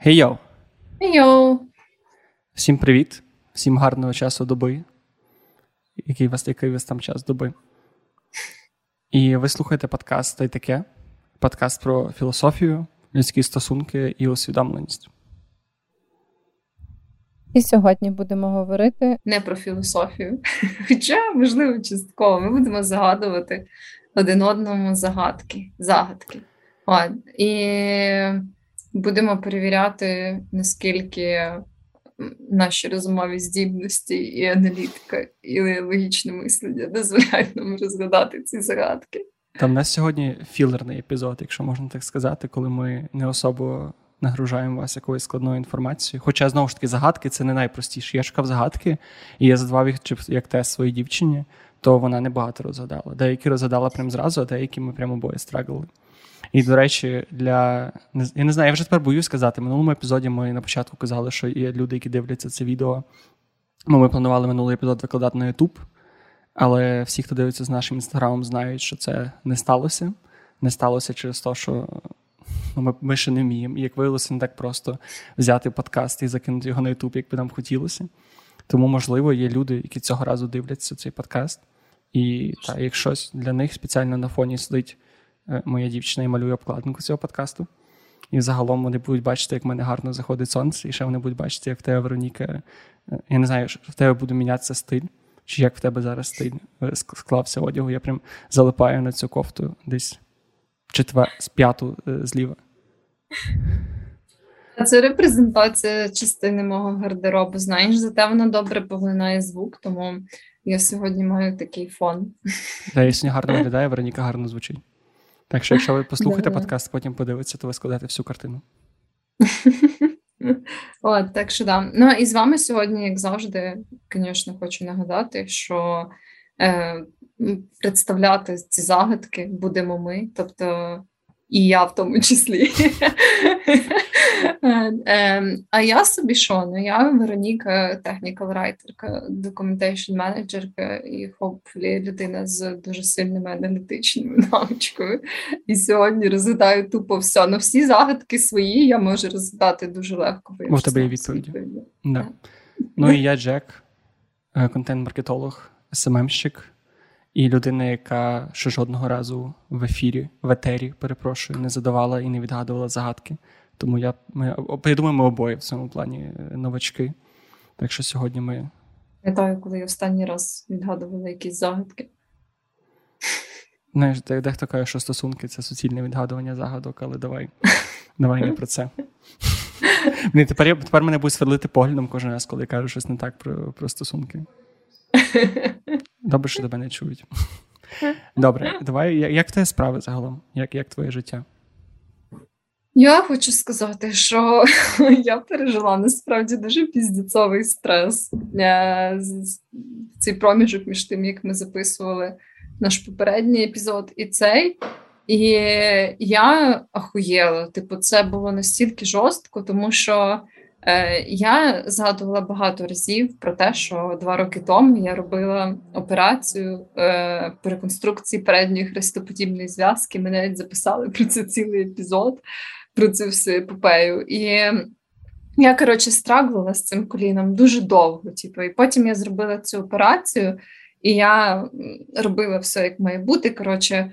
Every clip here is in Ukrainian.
Хей йоу! Йоу! Всім привіт, всім гарного часу доби. Який вас який вас там час доби? І ви слухаєте подкаст та й таке. Подкаст про філософію, людські стосунки і усвідомленість. І сьогодні будемо говорити не про філософію, хоча, можливо, частково ми будемо загадувати один одному загадки. загадки. От. І будемо перевіряти, наскільки наші розумові здібності і аналітика, і логічне мислення дозволяють нам розгадати ці загадки. Там у нас сьогодні філерний епізод, якщо можна так сказати, коли ми не особо нагружаємо вас якоюсь складною інформацією. Хоча, знову ж таки, загадки це не найпростіше. Я шукав загадки, і я задавав їх як тест своїй дівчині, то вона небагато розгадала. Деякі розгадала прямо зразу, а деякі ми прямо обоє страгли. І, до речі, для я не знаю, я вже тепер боюсь сказати. В минулому епізоді ми на початку казали, що є люди, які дивляться це відео. Ну, Ми планували минулий епізод викладати на YouTube, але всі, хто дивиться з нашим інстаграмом, знають, що це не сталося. Не сталося через те, що ну, ми ми ще не вміємо. І як виявилося, не так просто взяти подкаст і закинути його на YouTube, як би нам хотілося. Тому, можливо, є люди, які цього разу дивляться цей подкаст. І та, якщо для них спеціально на фоні сидить моя дівчина і малює обкладинку цього подкасту. І загалом вони будуть бачити, як в мене гарно заходить сонце, і ще вони будуть бачити, як в тебе Вероніка. Е, я не знаю, що в тебе буде мінятися стиль, чи як в тебе зараз стиль е, склався одягу. Я прям залипаю на цю кофту десь четвер, з п'яту зліва. Це репрезентація частини мого гардеробу. Знаєш, зате вона добре поглинає звук, тому я сьогодні маю такий фон. Да, я сьогодні гарно виглядає, Вероніка гарно звучить. Так що, якщо ви послухаєте подкаст, потім подивитися, то ви складаєте всю картину. От, так що да. Ну і з вами сьогодні, як завжди, звісно, хочу нагадати, що е, представляти ці загадки будемо ми, тобто і я в тому числі. Ем, а я собі що? Ну, я Вероніка, технікал райтерка, документейшн менеджерка і хоплі людина з дуже сильними аналітичними навичкою. І сьогодні розглядаю тупо все. Ну всі загадки свої я можу розглядати дуже легко. В тебе є відповіді. Да. Ну і я Джек, е, контент-маркетолог, СММщик. І людина, яка ще жодного разу в ефірі, в етері, перепрошую, не задавала і не відгадувала загадки. Тому я ми, я думаю, ми обоє в цьому плані е, новачки. Так що сьогодні ми. Пам'ятаю, коли я останній раз відгадувала якісь загадки. Знаєш, дехто каже, що стосунки це суцільне відгадування загадок, але давай давай не про це. Тепер тепер мене будуть свердлити поглядом кожен раз, коли я кажу щось не так про, про стосунки. Добре, що тебе не чують. Добре, давай. Як в тебе справи загалом? Як як твоє життя? Я хочу сказати, що я пережила насправді дуже піздіцовий стрес е, цей проміжок між тим, як ми записували наш попередній епізод і цей. І я ахуєла. Типу, це було настільки жорстко, тому що я згадувала багато разів про те, що два роки тому я робила операцію е, по реконструкції передньої хрестоподібної зв'язки. Мене навіть записали про це цілий епізод, про цю всю епопею. І я, коротше, страглила з цим коліном дуже довго. Типу, і потім я зробила цю операцію, і я робила все, як має бути. Коротше, Е,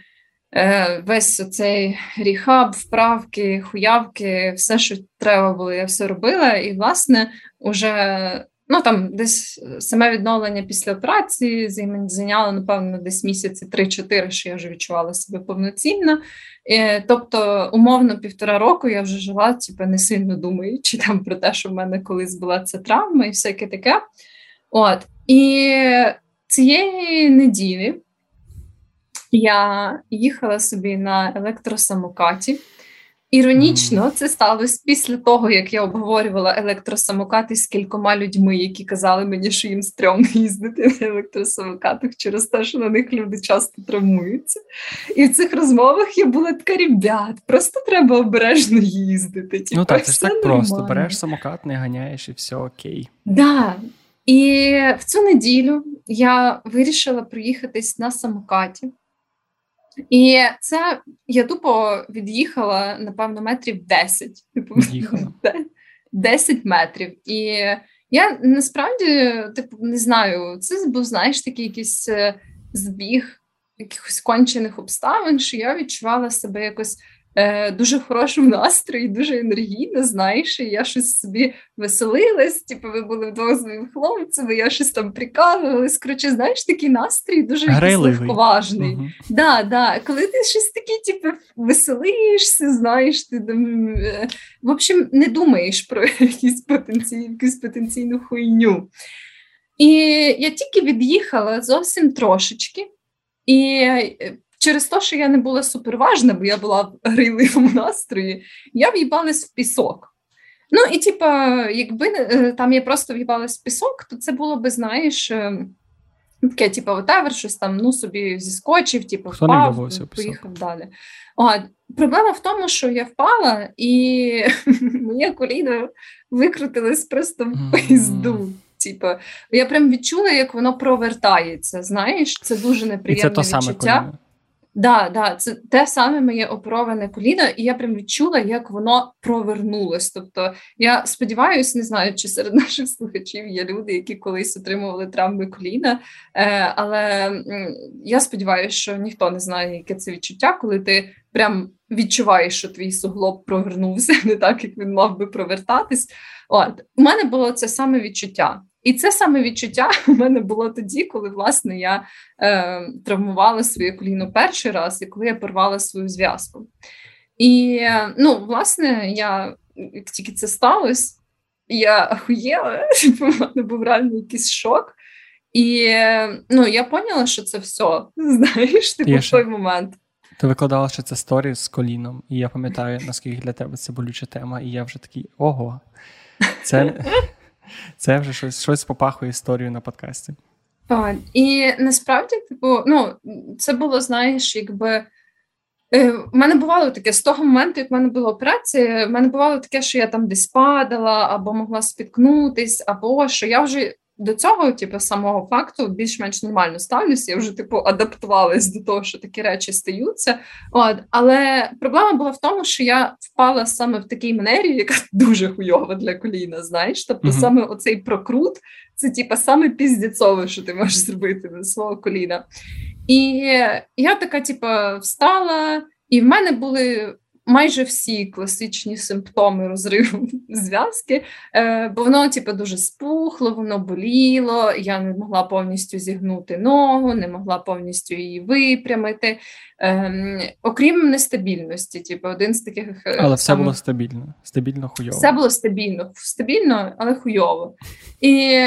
весь цей ріхаб, вправки, хуявки, все, що треба було, я все робила. І, власне, уже ну там десь саме відновлення після операції зайняло, напевно, десь місяці 3-4, що я вже відчувала себе повноцінно. І, тобто, умовно, півтора року я вже жила, типу, не сильно думаючи там про те, що в мене колись була ця травма і всяке таке. От. І цієї неділі я їхала собі на електросамокаті. Іронічно, це сталося після того, як я обговорювала електросамокати з кількома людьми, які казали мені, що їм стрьомно їздити на електросамокатах через те, що на них люди часто травмуються. І в цих розмовах я була така, ребят, просто треба обережно їздити. Типу, ну так, це ж так нормально. просто. Береш самокат, не ганяєш і все окей. Да. І в цю неділю я вирішила проїхатись на самокаті. І це я тупо від'їхала, напевно, метрів 10. Від'їхала. 10 метрів. І я насправді типу не знаю, це був знаєш такий якийсь е, збіг якихось кончених обставин, що я відчувала себе якось е, дуже хорошому настрої, дуже енергійно, знаєш, і я щось собі веселилась, типу, ви були вдвох з моїм хлопцем, я щось там прикалувалась. Коротше, знаєш, такий настрій дуже легковажний. Угу. Да, да. Коли ти щось таке, типу, веселишся, знаєш, ти там, е, в общем, не думаєш про якісь потенційну, якусь потенційну хуйню. І я тільки від'їхала зовсім трошечки. І е, через те, що я не була суперважна, бо я була в грайливому настрої, я в'їбалась в пісок. Ну і типа, якби е, там я просто в'їбалась в пісок, то це було би, знаєш, е, таке, типу, whatever, щось там ну собі зіскочив, типу, впав, поїхав далі. О, Проблема в тому, що я впала, і моя коліна викрутилась просто в пизду. Типу, я прям відчула, як воно провертається. Знаєш, це дуже неприємне відчуття. Да, да, це те саме моє опроване коліно, і я прям відчула, як воно провернулось. Тобто, я сподіваюся, не знаю, чи серед наших слухачів є люди, які колись отримували травми коліна. Е, Але я сподіваюся, що ніхто не знає, яке це відчуття, коли ти прям відчуваєш, що твій суглоб провернувся, не так як він мав би провертатись. От у мене було це саме відчуття. І це саме відчуття у мене було тоді, коли власне я е, травмувала своє коліно перший раз і коли я порвала свою зв'язку. І ну, власне, я як тільки це сталося, я охуєла, типу, у мене був реально якийсь шок. І ну, я поняла, що це все. Знаєш, типу, в той момент. Ти викладала, що це сторі з коліном, і я пам'ятаю, наскільки для тебе це болюча тема, і я вже такий ого. Це це вже щось щось попахує історію на подкасті. А, І насправді, типу, ну, це було, знаєш, якби. У в мене бувало таке з того моменту, як в мене була операція, в мене бувало таке, що я там десь падала, або могла спіткнутись, або що я вже до цього, типу, самого факту, більш-менш нормально ставлюся. Я вже типу адаптувалась до того, що такі речі стаються. От але проблема була в тому, що я впала саме в такій манері, яка дуже хуйова для коліна. Знаєш, тобто, mm-hmm. саме оцей прокрут, це типу, саме піздіцове, що ти можеш зробити на свого коліна. І я така, типу, встала, і в мене були майже всі класичні симптоми розриву зв'язки, е, бо воно типу, дуже спухло, воно боліло, я не могла повністю зігнути ногу, не могла повністю її випрямити. Ем, окрім нестабільності, типу, один з таких. Е, але все було стабільно, стабільно хуйово. Все було стабільно, стабільно, але хуйово. І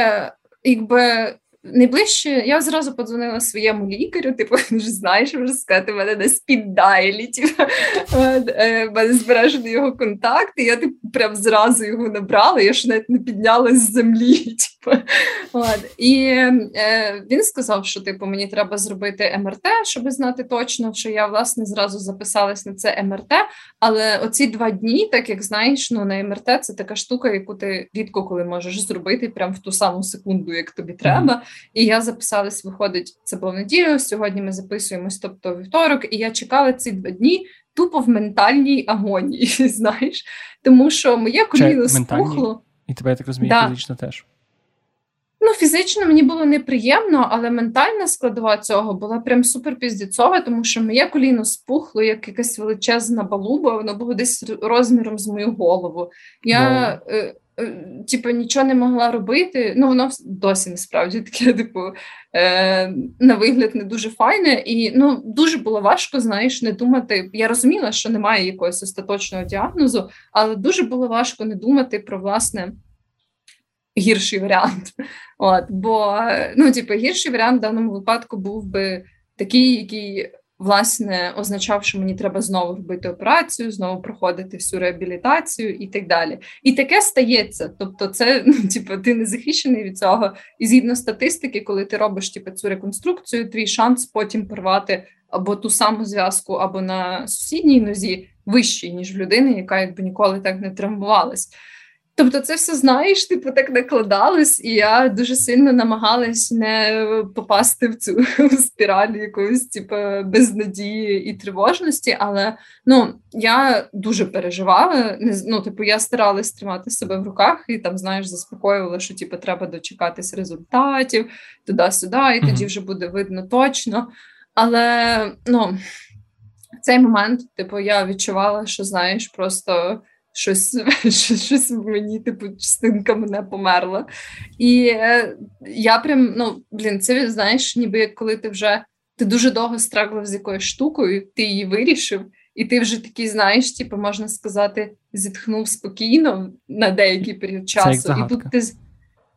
якби Найближче я зразу подзвонила своєму лікарю, типу, вже знаєш, вже сказати, мене на спіддайлі, типу, е, мене збережений його контакт, і я типу, прям зразу його набрала, я ж навіть не піднялась з землі. От. І е, він сказав, що типу, мені треба зробити МРТ, щоб знати точно, що я власне зразу записалась на це МРТ. Але оці два дні, так як знаєш, ну на МРТ це така штука, яку ти рідко коли можеш зробити прямо в ту саму секунду, як тобі треба. І я записалась, виходить, це було в неділю. Сьогодні ми записуємось, тобто вівторок, і я чекала ці два дні тупо в ментальній агонії. Знаєш, тому що моє коліно спухло. І тебе я так розумію, да. фізично теж. Ну, фізично мені було неприємно, але ментальна складова цього була прям супер піздіцова, тому що моє коліно спухло, як якась величезна балуба, воно було десь розміром з мою голову. Я. Е, Е, типу, нічого не могла робити. Ну, воно досі насправді таке, типу, е, на вигляд не дуже файне. І ну, дуже було важко, знаєш, не думати. Я розуміла, що немає якогось остаточного діагнозу, але дуже було важко не думати про власне. Гірший варіант. От, Бо ну, типу, гірший варіант в даному випадку був би такий, який власне означав, що мені треба знову робити операцію, знову проходити всю реабілітацію і так далі. І таке стається. Тобто, це ну, типу, ти не захищений від цього. І згідно статистики, коли ти робиш типу, цю реконструкцію, твій шанс потім порвати або ту саму зв'язку, або на сусідній нозі вищий, ніж в людини, яка якби ніколи так не травмувалась. Тобто, це все знаєш, типу так накладалось, і я дуже сильно намагалась не попасти в цю спіраль якоїсь типу, безнадії і тривожності. Але ну я дуже переживала. ну, типу, я старалась тримати себе в руках і там, знаєш, заспокоювала, що типу, треба дочекатись результатів туди-сюди, і тоді вже буде видно точно. Але ну, в цей момент, типу, я відчувала, що знаєш, просто щось щось в мені, типу, частинка мене померла. І е, я прям, ну, блін, це знаєш, ніби як коли ти вже ти дуже довго страглив з якоюсь штукою, ти її вирішив, і ти вже такий, знаєш, типу, можна сказати, зітхнув спокійно на деякий період часу. І тут ти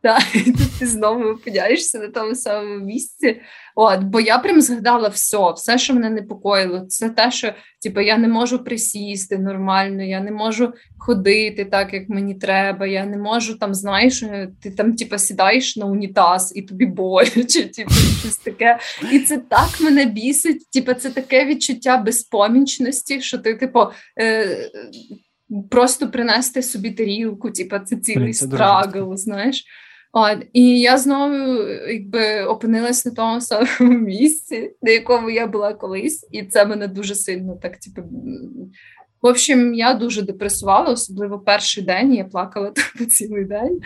та, і тут ти знову опиняєшся на тому самому місці. От, Бо я прям згадала все, все, що мене непокоїло. Це те, що типу, я не можу присісти нормально, я не можу ходити так, як мені треба. Я не можу там, знаєш, ти там типу, сідаєш на унітаз і тобі боляче, типу, щось таке. І це так мене бісить. Типу, це таке відчуття безпомічності, що ти, типу. Е- Просто принести собі тарілку, типу, це цілий страгл, знаєш. От, І я знову якби опинилась на тому самому місці, на якому я була колись, і це мене дуже сильно так, типу. В общем, я дуже депресувала, особливо перший день. Я плакала типу, цілий день.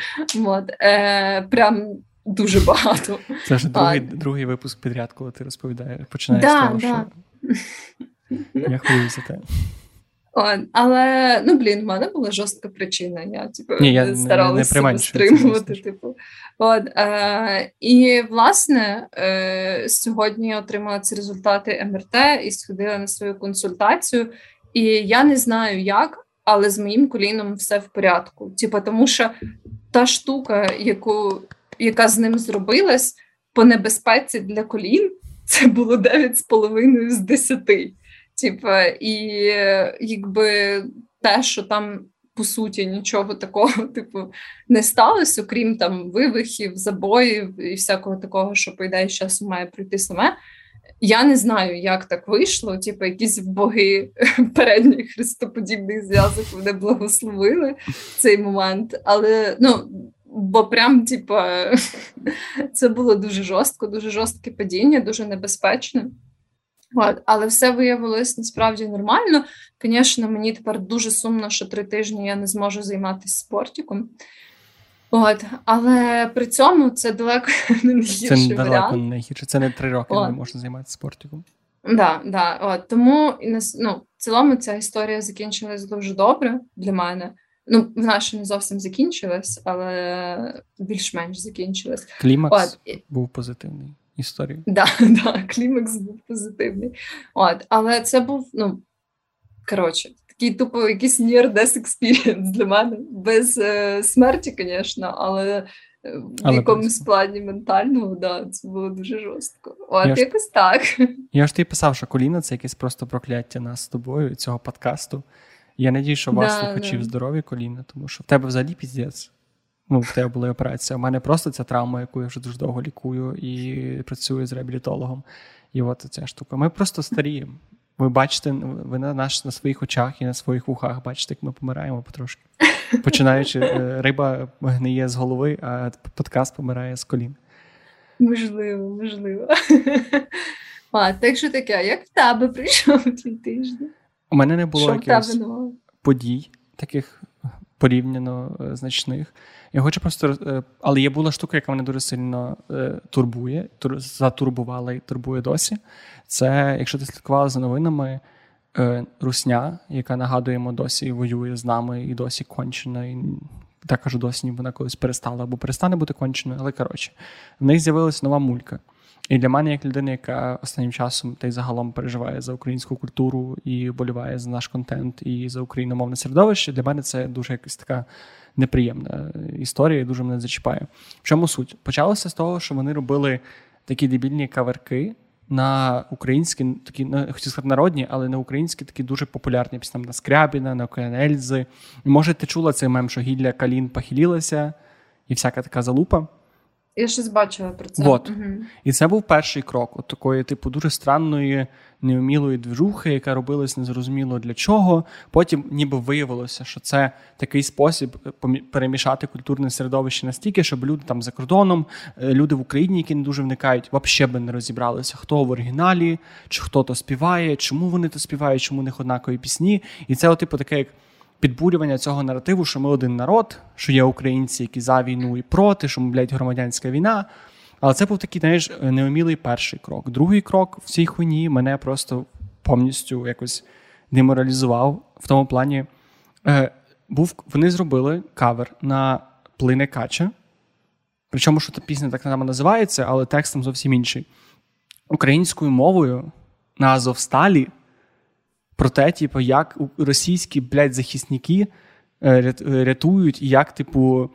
От, е, Прям дуже багато. Це вже другий другий випуск підряд, коли ти розповідаєш, починаєш да, з того, да. що я хвилююся те. От, але ну блін, в мене була жорстка причина. Я типу Ні, я старалася не, не стримувати. Типу, от е, і власне е, сьогодні я отримала ці результати МРТ і сходила на свою консультацію. І я не знаю як, але з моїм коліном все в порядку. Типу, тому що та штука, яку яка з ним зробилась по небезпеці для колін, це було 9,5 з 10. Типа, і якби те, що там по суті нічого такого, типу, не сталося, окрім там вивихів, забоїв і всякого такого, що по ідеї часу має прийти саме. Я не знаю, як так вийшло. Типу, якісь боги передніх хрестоподібних зв'язок вони благословили цей момент. Але ну, бо прям, типа, це було дуже жорстко, дуже жорстке падіння, дуже небезпечне. От, Але все виявилось насправді нормально. Звісно, мені тепер дуже сумно, що три тижні я не зможу займатися спортиком. От, Але при цьому це далеко не найгірший Це далеко не найгірше. Це не три роки От. не можна займатися спортиком. Да, да, от. Тому ну, в цілому ця історія закінчилась дуже добре для мене. Ну, вона ще не зовсім закінчилась, але більш-менш закінчилась. Клімакс от. був позитивний історію. Да, да, клімакс був позитивний. От, Але це був, ну, коротше, такий тупо якийсь near death experience для мене. Без е, смерті, звісно, але. Е, в Але якомусь плані ментальному, да, це було дуже жорстко. От я якось ж, так. Я ж тобі писав, що коліна це якесь просто прокляття нас з тобою, цього подкасту. Я надію, що у вас да, слухачів да. здорові коліна, тому що в тебе взагалі піздець ну, в тебе була операція. У мене просто ця травма, яку я вже дуже довго лікую і працюю з реабілітологом. І от ця штука. Ми просто старіємо. Ви бачите, ви на наш на своїх очах і на своїх вухах бачите, як ми помираємо потрошки. Починаючи, е, риба гниє з голови, а подкаст помирає з колін. Можливо, можливо. А, Так що таке, як в тебе прийшов твій тиждень? У мене не було якихось подій, таких порівняно е, значних. Я хочу просто, е, але є була штука, яка мене дуже сильно е, турбує, тур, затурбувала і турбує досі. Це, якщо ти слідкувала за новинами, Русня, яка нагадуємо, досі воює з нами і досі кончена. І так кажу, досі вона колись перестала або перестане бути конченою, але коротше, в них з'явилася нова мулька. І для мене, як людина, яка останнім часом та й загалом переживає за українську культуру і боліває за наш контент і за україномовне середовище, для мене це дуже якась така неприємна історія, і дуже мене зачіпає. В чому суть? Почалося з того, що вони робили такі дебільні каверки на українські, такі на хотів сказати народні, але на українські такі дуже популярні пісні на Скрябіна, на Ельзи. І може, ти чула цей мем, що гілля Калін похилілася і всяка така залупа. Я щось бачила про це. Вот. Угу. І це був перший крок от такої, типу, дуже странної, неумілої движухи, яка робилась незрозуміло для чого. Потім ніби виявилося, що це такий спосіб е, перемішати культурне середовище настільки, щоб люди там за кордоном, е, люди в Україні, які не дуже вникають, взагалі би не розібралися, хто в оригіналі, чи хто то співає, чому вони то співають, чому у них однакові пісні. І це, от, типу, таке як підбурювання цього наративу, що ми один народ, що є українці, які за війну і проти, що блядь, громадянська війна. Але це був такий знаєш, неумілий перший крок. Другий крок в цій хуйні мене просто повністю якось деморалізував. В тому плані е, був, вони зробили кавер на плине Кача. Причому, що та пісня так само називається, але текстом зовсім інший. Українською мовою на Азовсталі про те, типу, як російські блядь, захисники е, рятують, і як, типу,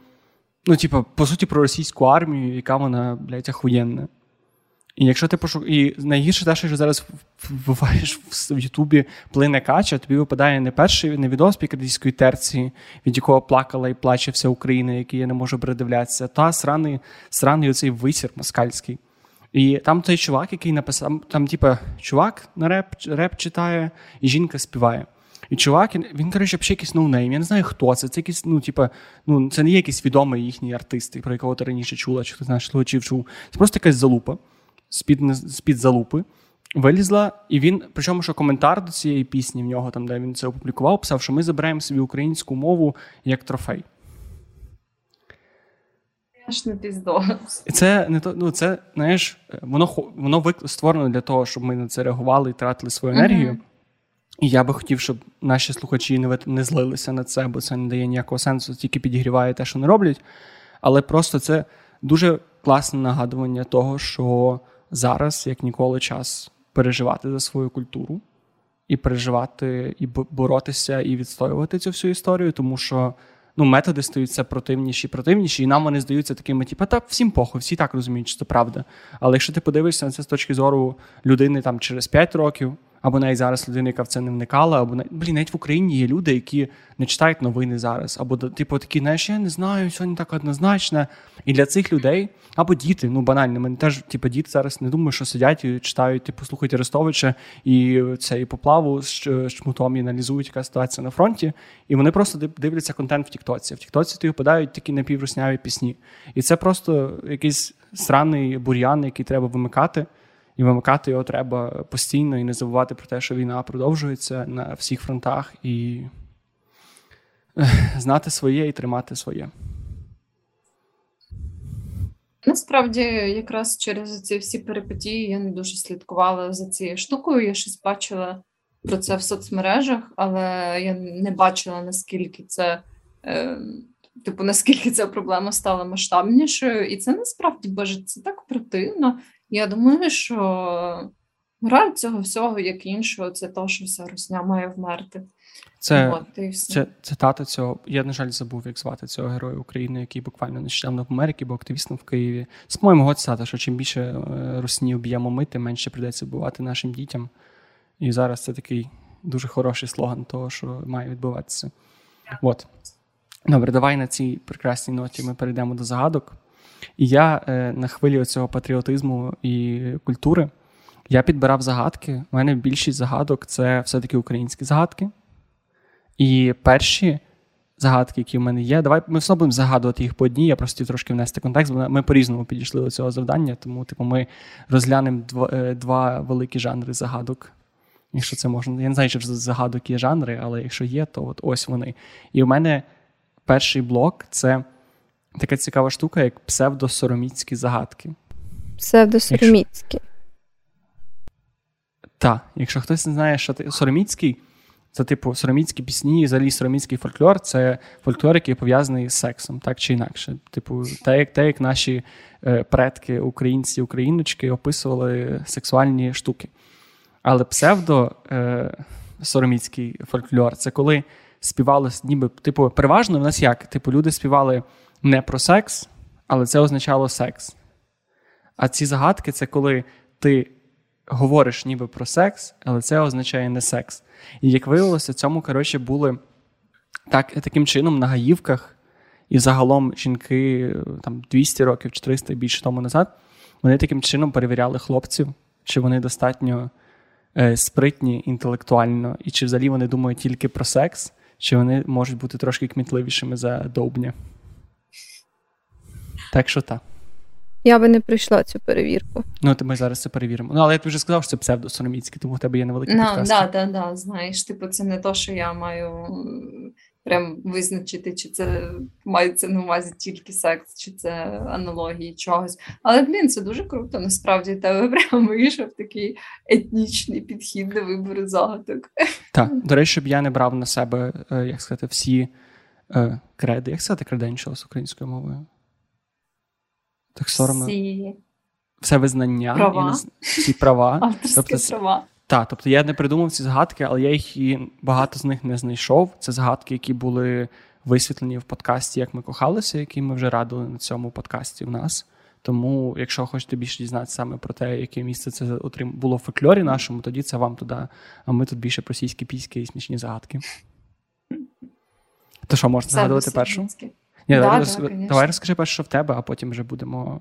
ну, типу, по суті, про російську армію, яка вона, блядь, ахуєнна. І якщо ти пошук... І найгірше те, що зараз вбиваєш в Ютубі плине кача, тобі випадає не перший не відео з пікардійської терції, від якого плакала і плаче вся Україна, який я не можу передивлятися, та сраний сраний оцей висір москальський. І там той чувак, який написав, там, типа, чувак на реп реп читає, і жінка співає. І чувак, він, коротше, взагалі якийсь ноунейм. Я не знаю, хто це. Це якийсь, ну, типа, ну, це не є якийсь відомий їхній артист, про якого ти раніше чула, чи хто знаєш, слухачів чув. Це просто якась залупа з-під, з-під залупи. Вилізла, і він, причому, що коментар до цієї пісні в нього, там, де він це опублікував, писав, що ми забираємо собі українську мову як трофей. Аж піздос. Це не то, ну це знаєш, воно воно створено для того, щоб ми на це реагували і тратили свою енергію. І я би хотів, щоб наші слухачі не не злилися на це, бо це не дає ніякого сенсу, тільки підігріває те, що не роблять. Але просто це дуже класне нагадування того, що зараз, як ніколи, час переживати за свою культуру і переживати, і боротися, і відстоювати цю всю історію, тому що ну, методи стають все противніші противніші, і нам вони здаються такими, типу, та всім похуй, всі так розуміють, що це правда. Але якщо ти подивишся на це з точки зору людини там через 5 років, або навіть зараз людина, яка в це не вникала, або блін, навіть в Україні є люди, які не читають новини зараз, або типу такі, знаєш, я не знаю, сьогодні так однозначно. І для цих людей, або діти, ну банально, мене теж, типу, діти зараз не думаю, що сидять і читають, типу, слухають Арестовича і це і поплаву з чмутом і аналізують, яка ситуація на фронті. І вони просто дивляться контент в Тіктоці. В Тіктоці тобі випадають такі напіврусняві пісні. І це просто якийсь сраний бур'ян, який треба вимикати. І вимикати його треба постійно і не забувати про те, що війна продовжується на всіх фронтах, і знати своє і тримати своє. Насправді, якраз через ці всі перипетії я не дуже слідкувала за цією штукою. Я щось бачила про це в соцмережах, але я не бачила, наскільки це. Е, Типу, наскільки ця проблема стала масштабнішою, і це насправді боже, це так противно. Я думаю, що мораль цього всього, як іншого, це те, що вся русня має вмерти. Це От, це цитата цього. Я, на жаль, забув, як звати цього героя України, який буквально нещодавно в Америці, був активістом в Києві. З моєму цитата, що чим більше е, русні об'ємо ми, тим менше прийдеться вбивати нашим дітям. І зараз це такий дуже хороший слоган того, що має відбуватися. От. Добре, давай на цій прекрасній ноті ми перейдемо до загадок. І я е, на хвилі цього патріотизму і культури я підбирав загадки. У мене більшість загадок це все-таки українські загадки. І перші загадки, які в мене є, давай ми все будемо загадувати їх по одній, я просто трошки внести контекст, бо ми по-різному підійшли до цього завдання, тому типу, ми розглянемо два, е, два великі жанри загадок. Якщо це можна. Я не знаю, чи загадок є жанри, але якщо є, то от ось вони. І у мене перший блок це така цікава штука, як псевдосороміцькі загадки. Псевдосороміцькі. Якщо... Так, якщо хтось не знає, що ти сороміцький, це типу сороміцькі пісні, і взагалі сороміцький фольклор це фольклор, який пов'язаний з сексом, так чи інакше. Типу, те, як те, як наші е, предки, українці, україночки описували сексуальні штуки. Але псевдо е, сороміцький фольклор це коли співали ніби, типу, переважно в нас як? Типу, люди співали не про секс, але це означало секс. А ці загадки це коли ти говориш ніби про секс, але це означає не секс. І як виявилося, цьому, коротше, були так, таким чином на гаївках І загалом жінки там 200 років чи 300 і більше тому назад, вони таким чином перевіряли хлопців, чи вони достатньо е, спритні інтелектуально, і чи взагалі вони думають тільки про секс, чи вони можуть бути трошки кмітливішими за довбня. Так що так. Я би не пройшла цю перевірку. Ну, то ми зараз це перевіримо. Ну, але я тобі вже сказав, що це псевдосороміцьке, тому в тебе є невеликий Ну, підкаст. да, да, да, знаєш, типу, це не то, що я маю прям визначити, чи це мається на увазі тільки секс, чи це аналогії чогось. Але, блін, це дуже круто. Насправді тебе прям вийшов такий етнічний підхід до вибору загадок. Так, до речі, щоб я не брав на себе, е, як сказати, всі е, креди. Як сказати credentials українською мовою? Так соромно. Всі Все визнання, Права. я не всі права. авторські Тобто права. Так, тобто я не придумав ці загадки, але я їх і багато з них не знайшов. Це загадки, які були висвітлені в подкасті, як ми кохалися, який ми вже радили на цьому подкасті в нас. Тому, якщо хочете більше дізнатися саме про те, яке місце це отрим... було в фольклорі нашому, тоді це вам туди. А ми тут більше про сільські піськи і смішні загадки. То що, можна згадувати першу? Псевдосовєтські. Ні, Да, давай, да, роз- давай розкажи перше, що в тебе, а потім вже будемо.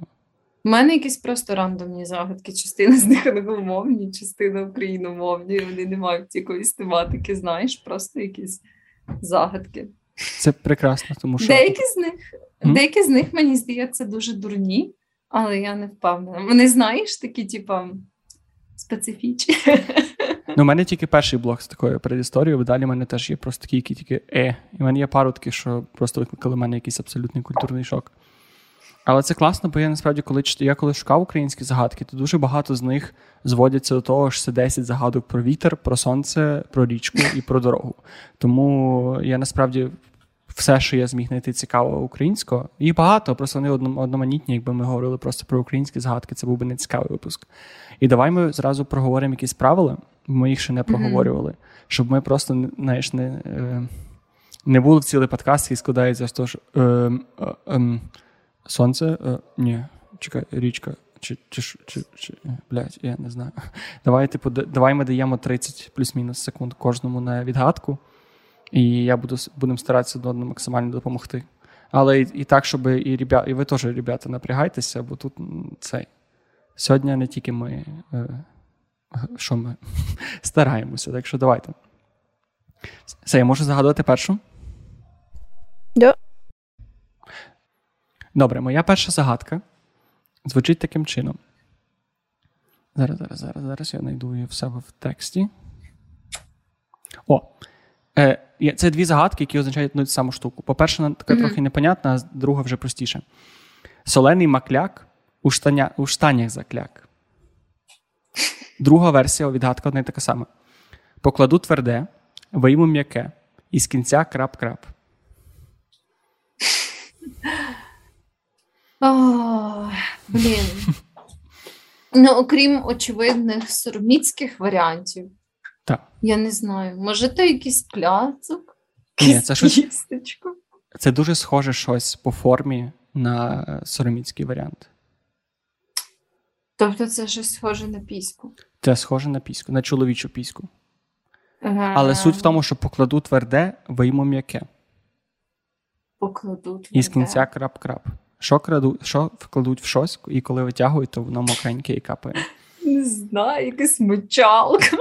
У мене якісь просто рандомні загадки. Частина з них англомовні, частина україномовні. Вони не мають якоїсь тематики, знаєш, просто якісь загадки. Це прекрасно, тому що Деякі з них, М? деякі з них, мені здається, дуже дурні, але я не впевнена. Вони, знаєш, такі, типа, специфічні. Ну, у мене тільки перший блок з такою передісторією, далі в мене теж є просто такі, які тільки е. І в мене є пару таких, що просто викликали в мене якийсь абсолютний культурний шок. Але це класно, бо я насправді, коли я коли шукав українські загадки, то дуже багато з них зводяться до того, що це 10 загадок про вітер, про сонце, про річку і про дорогу. Тому я насправді все, що я зміг знайти цікавого українського, їх багато, просто вони одноманітні, якби ми говорили просто про українські загадки, це був би не цікавий випуск. І давай ми зразу проговоримо якісь правила, ми їх ще не проговорювали, щоб ми просто знаєш, не, е, не були в цілий подкаст, який складається з того, що е, е, ем, сонце, е, ні, чекай, річка. Чи, чи, чи, чи, чи блядь, я не знаю. Давай, типу, давай ми даємо 30 плюс-мінус секунд кожному на відгадку, і я буду будемо старатися до максимально допомогти. Але і, і так, щоб і, ребя, і ви теж, ребята, напрягайтеся, бо тут цей. Сьогодні не тільки ми, е, що ми стараємося, так що давайте. Все, я можу загадувати першу? Да. Добре, моя перша загадка звучить таким чином. Зараз, зараз, зараз, зараз я знайду її в себе в тексті. О, е, це дві загадки, які означають одну саму штуку. По-перше, вона така Мгм. трохи непонятна, а друга вже простіше. Солений макляк у, штаня, у штанях закляк. Друга версія відгадка одна і така сама. Покладу тверде, вийму м'яке, і з кінця крап-крап. О, блін. Ну, окрім очевидних сороміцьких варіантів, Так. я не знаю. Може, то якийсь пляцок? Ні, це щось- Це дуже схоже щось по формі на е, сороміцький варіант. Тобто це щось схоже на піську. Це схоже на піську, на чоловічу піську. Ага. Але суть в тому, що покладу тверде, вийму м'яке. покладуть. І з кінця крап-крап. Що, краду, що вкладуть в щось, і коли витягують, то воно мокреньке і капає. Не знаю, якась мочалка.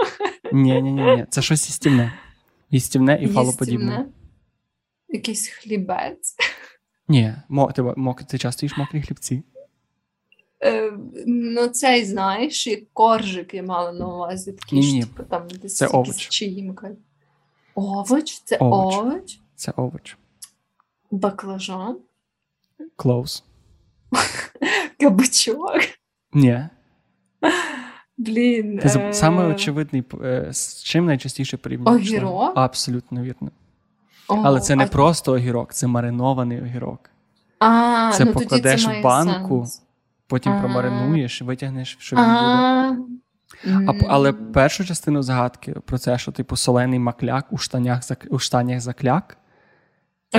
Ні, ні, ні, ні. Це щось їстівне. Їстівне і фалоподібне. Якийсь хлібець. Ні, мо, ти, мок, ти часто їш мокрі хлібці. Е, ну, цей, знаєш, як коржик я мала на увазі. Такий Ні-ні. ж, типу, там десь Це овоч. чиїмка. Овоч? Це Овоч. овоч? Це овоч. Баклажан? Close. Кабачок? Ні. Блін. Ти е. Саме очевидний, е, з чим найчастіше порівнюєш? Огірок? Абсолютно вірно. о, Але це не а- просто огірок, це маринований огірок. А, це ну, покладеш це в банку, сенс. Потім Ага. промаринуєш, витягнеш, що він буде. А, А, але першу частину загадки про це, що типу солений макляк у штанях у штанях закляк.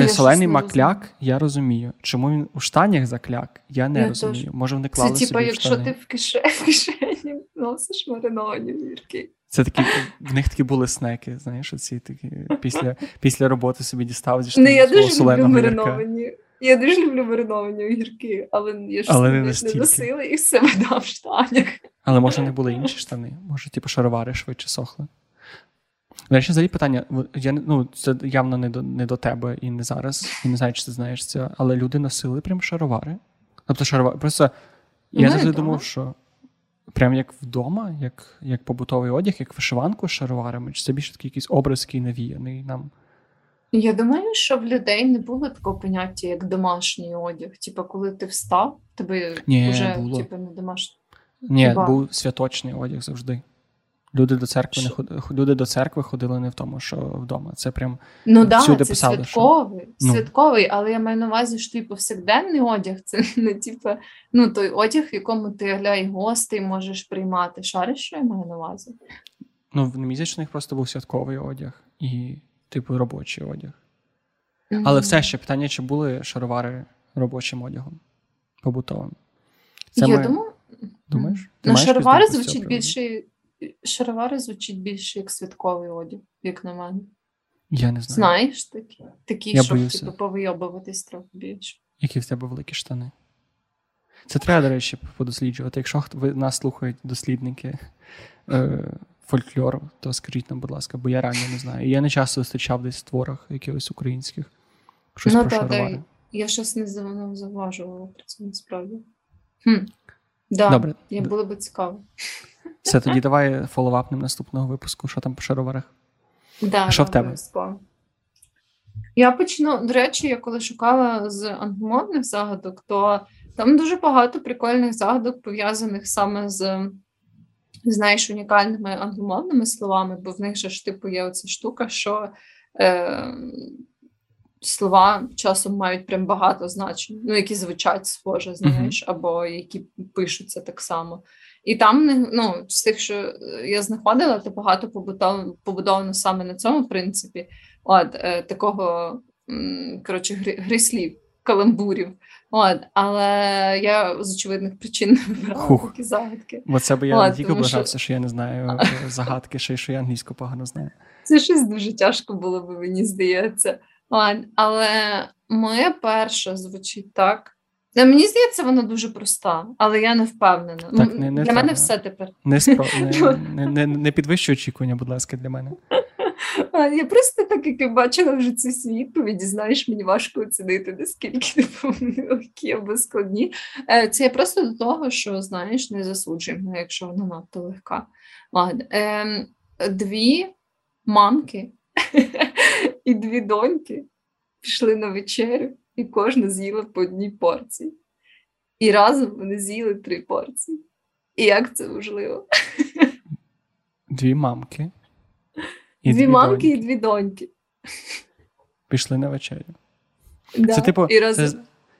Солений не макляк, розумію. я розумію. Чому він у штанях закляк, я не Я розумію. теж. Може, вони Це клали типа, собі в якщо ти в кишені, в кишені носиш мариновані вірки. Це такі, в них такі були снеки, знаєш, оці такі після, після роботи собі дістав зі штанів Ну, я дуже люблю гірка. мариновані. Я дуже люблю мариновані огірки, але я ж Але не не, носила і все вода в штанях. Але може не були інші штани, може, типу, шаровари швидше сохли. Речі, взагалі питання: я, ну, це явно не до, не до тебе і не зараз, і не знаю, чи ти знаєш це, але люди носили прям шаровари. Тобто шаровари. Просто я Ну, завжди да. думав, що прям як вдома, як, як побутовий одяг, як вишиванку з шароварами, чи це більше такий якийсь образ, який навіяний нам. Я думаю, що в людей не було такого поняття, як домашній одяг. Типа, коли ти встав, тебе вже було. типу, не домашній. Ні, Хіба? був святочний одяг завжди. Люди до церкви не Що? ходили, люди до церкви ходили не в тому, що вдома. Це прям Ну Всюди да, це писали, що- святковий, Ну. святковий, але я маю на увазі, що твій повсякденний одяг це не типу, ну той одяг, в якому ти гля, і гостей можеш приймати. Шариш, що я маю на увазі? Ну, в місячних просто був святковий одяг і, типу, робочий одяг. Але все ще питання, чи були шаровари робочим одягом, побутовим. Це я ми... думаю, Думаєш? Ти ну, шаровари звучить більше. Шаровари звучить більше як святковий одяг, як на мене. Я не знаю. Знаєш такі? Такі, Я щоб боюся. типу, повийобуватись трохи більше. Які в тебе великі штани. Це треба, до речі, подосліджувати. Якщо ви нас слухають дослідники е, фольклору, то скажіть нам, будь ласка, бо я реально не знаю. Я не часто зустрічав десь в творах якихось українських. Щось Ну, про та, шаровари. Я щось не зав- заважувала про це насправді. Хм. Да, Добре. Я було би цікаво. Все, тоді давай фолловапнем наступного випуску, що там по шароварах. Да, Що в тебе? Я почну, до речі, я коли шукала з англомовних загадок, то там дуже багато прикольних загадок пов'язаних саме з, знаєш, унікальними англомовними словами, бо в них же ж типу є оця штука, що е, слова часом мають прям багато значень, ну, які звучать схоже, знаєш, або які пишуться так само. І там ну, з тих, що е, я знаходила, то багато побудовано, побудовано саме на цьому принципі. От е, такого коротше, гри, гри слів, каламбурів. От, але я з очевидних причин не вибирала Хух. такі загадки. Бо це би я Ладно, не тільки тому що- що я не знаю е, загадки, ще й що я англійську погано знаю. Це щось дуже тяжко було би, мені здається. От, але моя перша звучить так. Ну, Мені здається, вона дуже проста, але я не впевнена. Так, Ну, не- не Для мене все тепер. Не, спро... не, не, не, не підвищуй очікування, будь ласка, для мене. Я просто так, як я бачила вже ці всі відповіді, знаєш, мені важко оцінити, наскільки легкі або складні. Е, Це я просто до того, що знаєш, не засуджуємо, якщо вона надто легка. Ем, Дві мамки і дві доньки пішли на вечерю, і кожна з'їла по одній порції. І разом вони з'їли три порції. І як це можливо? Дві мамки. І дві, мамки доньки і дві доньки. пішли на вечерю. Да. Це типу, і це,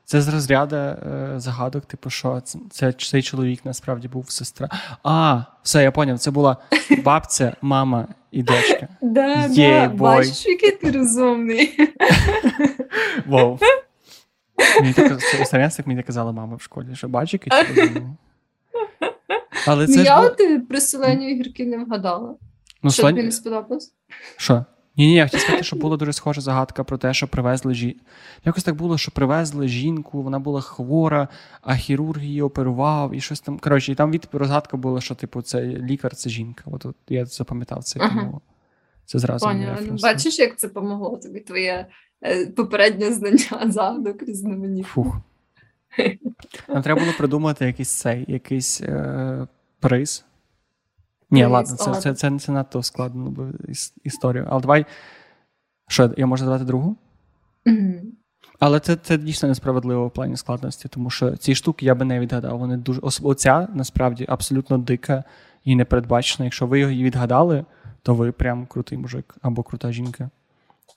це з розряду е, загадок, типу, що це, це цей чоловік насправді був сестра. А, все, я поняв. Це була бабця, мама і дочка. Да, да, бой. бачиш, який ти розумний. Вау. Мені так, як мені казала мама в школі, що бачики чи. Але це Ну, я було... от е, при селенню ігорки не вгадала. ну, що тобі не сподобалось? Що? Ні, ні, я хотів сказати, що була дуже схожа загадка про те, що привезли жінку. Якось так було, що привезли жінку, вона була хвора, а хірург її оперував і щось там. Коротше, і там від розгадка була, що типу це лікар, це жінка. От, от я запам'ятав це, Ага. тому це зразу. Поняла. Ну. Бачиш, як це помогло тобі твоє попереднє знання загадок різноманітних. Фух. Нам треба було придумати якийсь цей, якийсь е, приз. Ні, Приз, ладно, це, це, це, це надто складно би іс- історію. Але давай. Що, я можу задати другу? Але це, це дійсно несправедливо в плані складності, тому що ці штуки я би не відгадав. Вони дуже особливо ця насправді абсолютно дика і непередбачена. Якщо ви її відгадали, то ви прям крутий мужик, або крута жінка,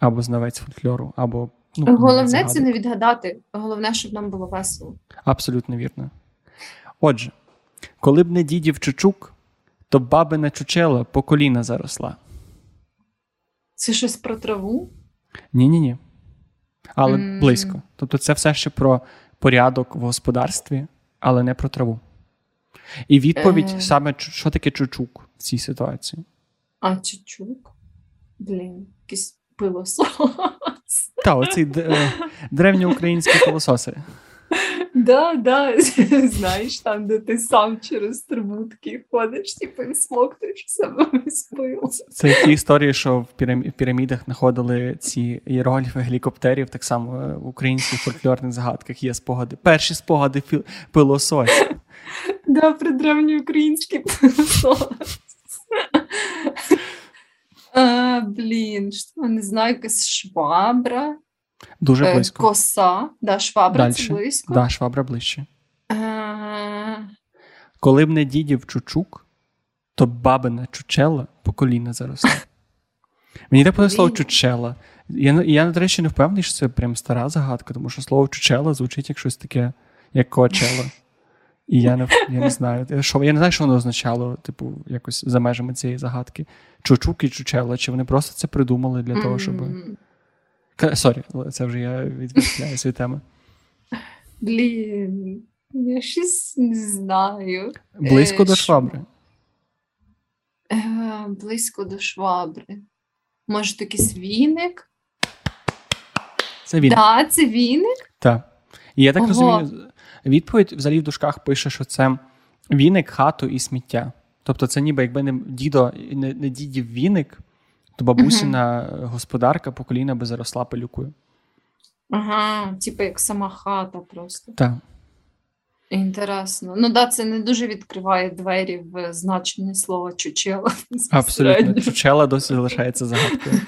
або знавець фольклору, або ну, Головне загадок. це не відгадати. Головне, щоб нам було весело. Абсолютно вірно. Отже, коли б не дідів чучук, то бабина чучела по коліна заросла. Це щось про траву? Ні-ні ні. Але М. близько. Тобто це все ще про порядок в господарстві, але не про траву. І відповідь Е. саме, що таке чучук в цій ситуації. А, чучук. Блін, якесь пило слово. Та, оці древньоукраїнські пилососи. Да, да, знаєш, там, де ти сам через трубу такий ходиш, типу, і смоктуєш себе весь пил. Це ті історії, що в пірамідах знаходили ці іерогліфи гелікоптерів, так само е, в українських фольклорних загадках є спогади. Перші спогади фі- пилосос. Да, про древньоукраїнський пилосос. А, блін, що не знаю, якась швабра, Дуже е, близько. коса. Да, швабра це близько. Да, швабра ближче. Е, Коли б не дідів чучук, то бабина чучела по коліна заросла. Мені так подобається слово чучела. Я, я, до речі, не впевнений, що це прям стара загадка, тому що слово чучела звучить як щось таке, як коачела. І я не, я не знаю, що, я не знаю, що воно означало, типу, якось за межами цієї загадки. Чучук і чучела, чи вони просто це придумали для того, щоб. Sorry, це вже я відвертаюся від теми. Блін, я щось не знаю. Близько Е, до швабри. Е, близько до швабри. Може, якийсь віник? Це він. Так, це віник? Так. І я так Ого. розумію, відповідь взагалі в дужках пише, що це віник, хату і сміття. Тобто, це ніби якби не дідо, не, не дідів віник, то бабусіна господарка по коліна би заросла пилюкою. Ага, типу як сама хата просто. Так. Інтересно. Ну да, це не дуже відкриває двері в значення слова чучела. Абсолютно. Чучела досі залишається загадкою.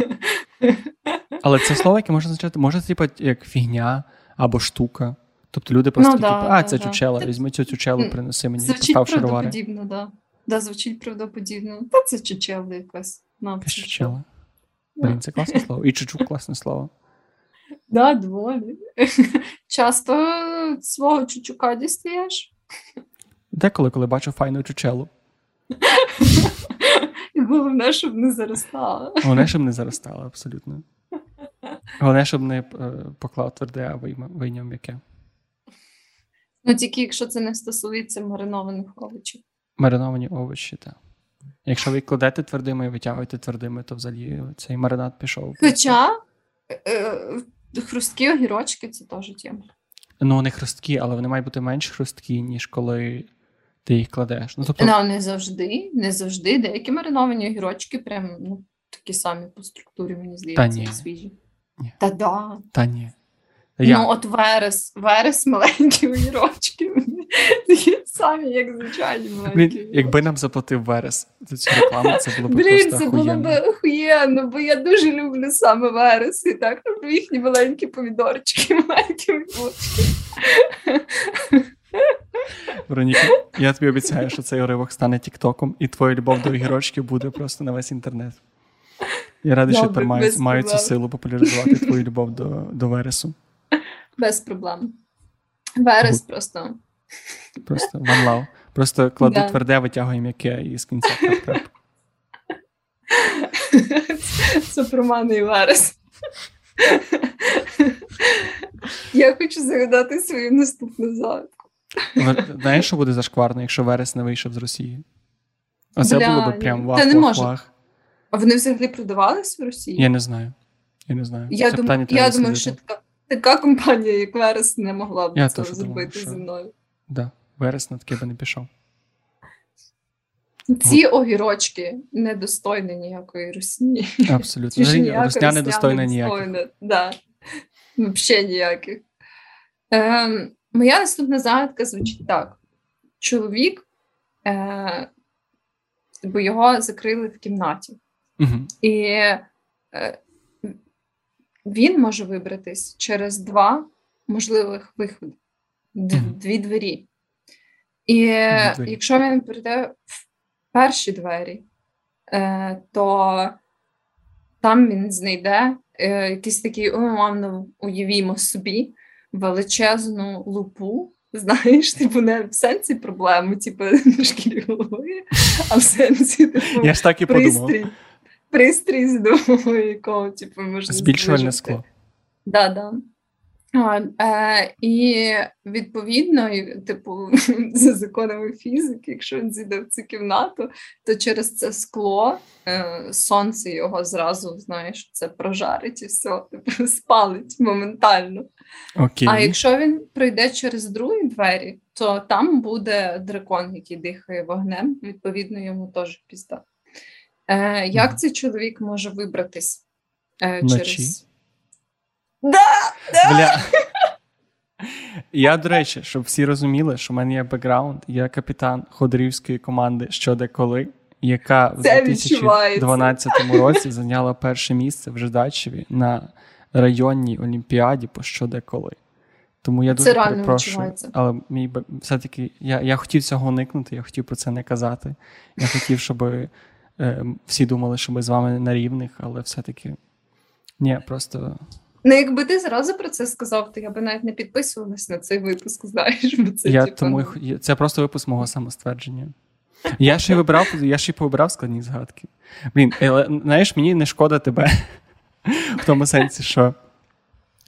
Але це слово, яке може означати, може, типу, як фігня або штука. Тобто люди просто Ну, такі, да, а, це да. чучела, Це- візьми цю чучелу, принеси мені, Звучить постав шаровари. правдоподібно, да. Да, звучить правдоподібно. Та це чучела якась. Нам це чучела. Блін, це класне слово. І чучук класне слово. Да, доволі. Часто свого чучука дістаєш. Деколи, коли бачу файну чучелу. Головне, щоб не заростала. Головне, щоб не заростало, абсолютно. Головне, щоб не е, поклав тверде, а вийняв м'яке. Ну тільки якщо це не стосується маринованих овочів. Мариновані овочі, так. Якщо ви кладете твердими і витягуєте твердими, то взагалі цей маринад пішов. Хоча е, хрусткі огірочки це теж тема. Ну, вони хрусткі, але вони мають бути менш хрусткі, ніж коли ти їх кладеш. Ну, тобто, Ну, не завжди, не завжди. Деякі мариновані огірочки прям ну, такі самі по структурі, мені здається, ні. як свіжі. Ні. Та да. та ні. Я, Ну, от верес, верес маленькі огірочки. Такі самі, як звичайні маленькі. Блін, якби нам заплатив Верес за цю рекламу, це було б Блін, просто це було б охуєнно, бо я дуже люблю саме верес. І так люблю їхні маленькі помідорчики, маленькі огірочки. Вероніка, я тобі обіцяю, що цей уривок стане тіктоком, і твоя любов до огірочків буде просто на весь інтернет. Я радий, що тепер маю, цю силу популяризувати твою любов до, до Вересу. Без проблем. Верес просто. Просто one love. Просто кладу Да. тверде, витягую м'яке і з кінця. Це мене і верес. Я хочу загадати свою наступну загадку. Знаєш, що буде зашкварно, якщо Верес не вийшов з Росії? Оце Бля, було б прям вах, не вах, може. вах. А вони взагалі продавались в Росії? Я не знаю. Я не знаю. Я, дум... я думаю, що така, така компанія, як Верес, не могла б Я думаю, зробити що- зі мною. Да. Верес на таке би не пішов. Ці огірочки недостойні ніякої русні. Абсолютно. Чи ж Русня русня достойна ніяких. недостойна. Да. Взагалі ніяких. Ем, моя наступна загадка звучить так: чоловік, е, бо його закрили в кімнаті. Мгм. І е, він може вибратись через два можливих виходи, дві двері. І двері. якщо він прийде в перші двері, е, то там він знайде е, якийсь такий, умовно, уявімо собі, величезну лупу. Знаєш, типу, не в сенсі проблеми, типу, на шкірі голови, а в сенсі, типу, Я ж так і подумав. Пристрій, з якого, типу, можна Збільшувальне скло. Да, да. А, е, І відповідно, і, типу, за законами фізики, якщо він зійде в цю кімнату, то через це скло е, сонце його зразу, знаєш, це прожарить і все, типу, спалить моментально. Окей. А якщо він пройде через другі двері, то там буде дракон, який дихає вогнем, відповідно, йому теж пізда. Е, Як цей чоловік може вибратись е, Вночі? через. Бля. Я, до речі, щоб всі розуміли, що в мене є бекграунд, я капітан ходорівської команди «Що де яка в 2012 році зайняла перше місце в Жидачеві на районній олімпіаді по «Що де коли. Тому я дуже реально перепрошую. відчувається. Але мій все-таки я, я хотів цього уникнути, я хотів про це не казати. Я хотів, щоб всі думали, що ми з вами на рівних, але все-таки ні, просто Ну, якби ти зразу про це сказав, то я би навіть не підписувалась на цей випуск, знаєш, бо це я типу, тому ну, це просто випуск мого самоствердження. Я ще й вибрав, я ще й повибрав складні згадки. Блін, але, знаєш, мені не шкода тебе в тому сенсі, що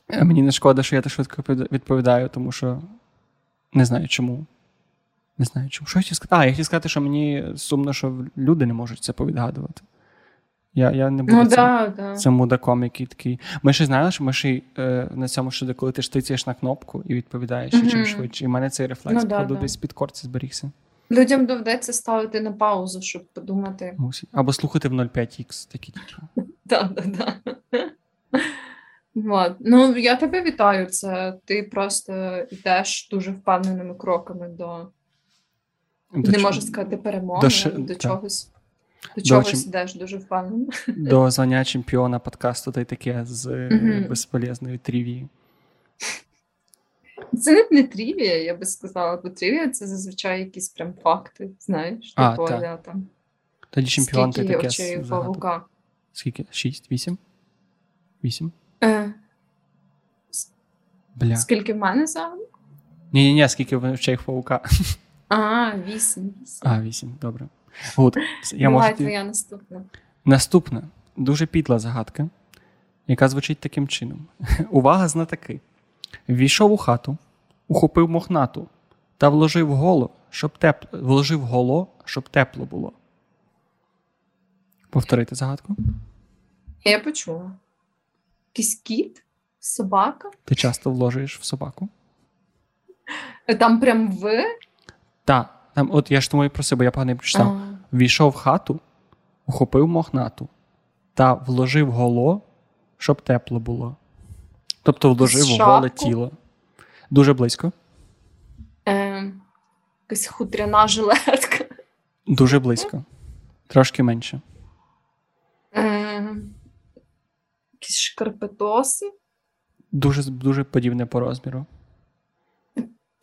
е, мені не шкода, що я так швидко відповідаю, тому що не знаю чому. Не знаю чому. Що я хотів сказати? А, я хотів сказати, що мені сумно, що люди не можуть це повідгадувати. Я, я не буду Ну, цим, да, да. цим мудаком, який такий. Ми ще знали, що ми ще е, на цьому що коли ти ж тицяєш на кнопку і відповідаєш і чим швидше. І в мене цей рефлекс, Ну, да, десь під корці зберігся. Людям доведеться ставити на паузу, щоб подумати. Мусить. Або слухати в 0,5х такі типу. Да, да, да. Ну, я тебе вітаю. Це ти просто йдеш дуже впевненими кроками до, До не чо- можу сказати, перемоги, до до, до чогось. До До чогось чим- йдеш дуже впевнено. До звання чемпіона подкасту та й таке з е, Мгм. безполезною трівії. Це не, не трівія, я би сказала, бо трівія це зазвичай якісь прям факти, знаєш, А, типу, так. аля там. Тоді чемпіон та Скільки таке очей павука? Скільки? Шість? Вісім? Вісім? Е, Бля. скільки в мене загадок? Ні, ні, ні, скільки в очей павука. А, вісім. А, вісім, добре. Гуд. Я Давай можу твоя наступна. Наступна дуже підла загадка, яка звучить таким чином: Увага, знатаки. Ввійшов у хату, ухопив мохнату та вложив голо, щоб тепло, вложив голо, щоб тепло було. Повторити загадку. Я почула. Якийсь кіт? Собака? Ти часто вложуєш в собаку? Там прям ви? Так, там, от я ж тому і просив, бо я погано прочитав. А, Ввійшов в хату, ухопив мохнату та вложив голо, щоб тепло було. Тобто вложив в голе тіло. Дуже близько. е, якась хутряна жилетка. Дуже близько. Трошки менше. Е, якісь шкарпетоси, Дуже, дуже подібне по розміру.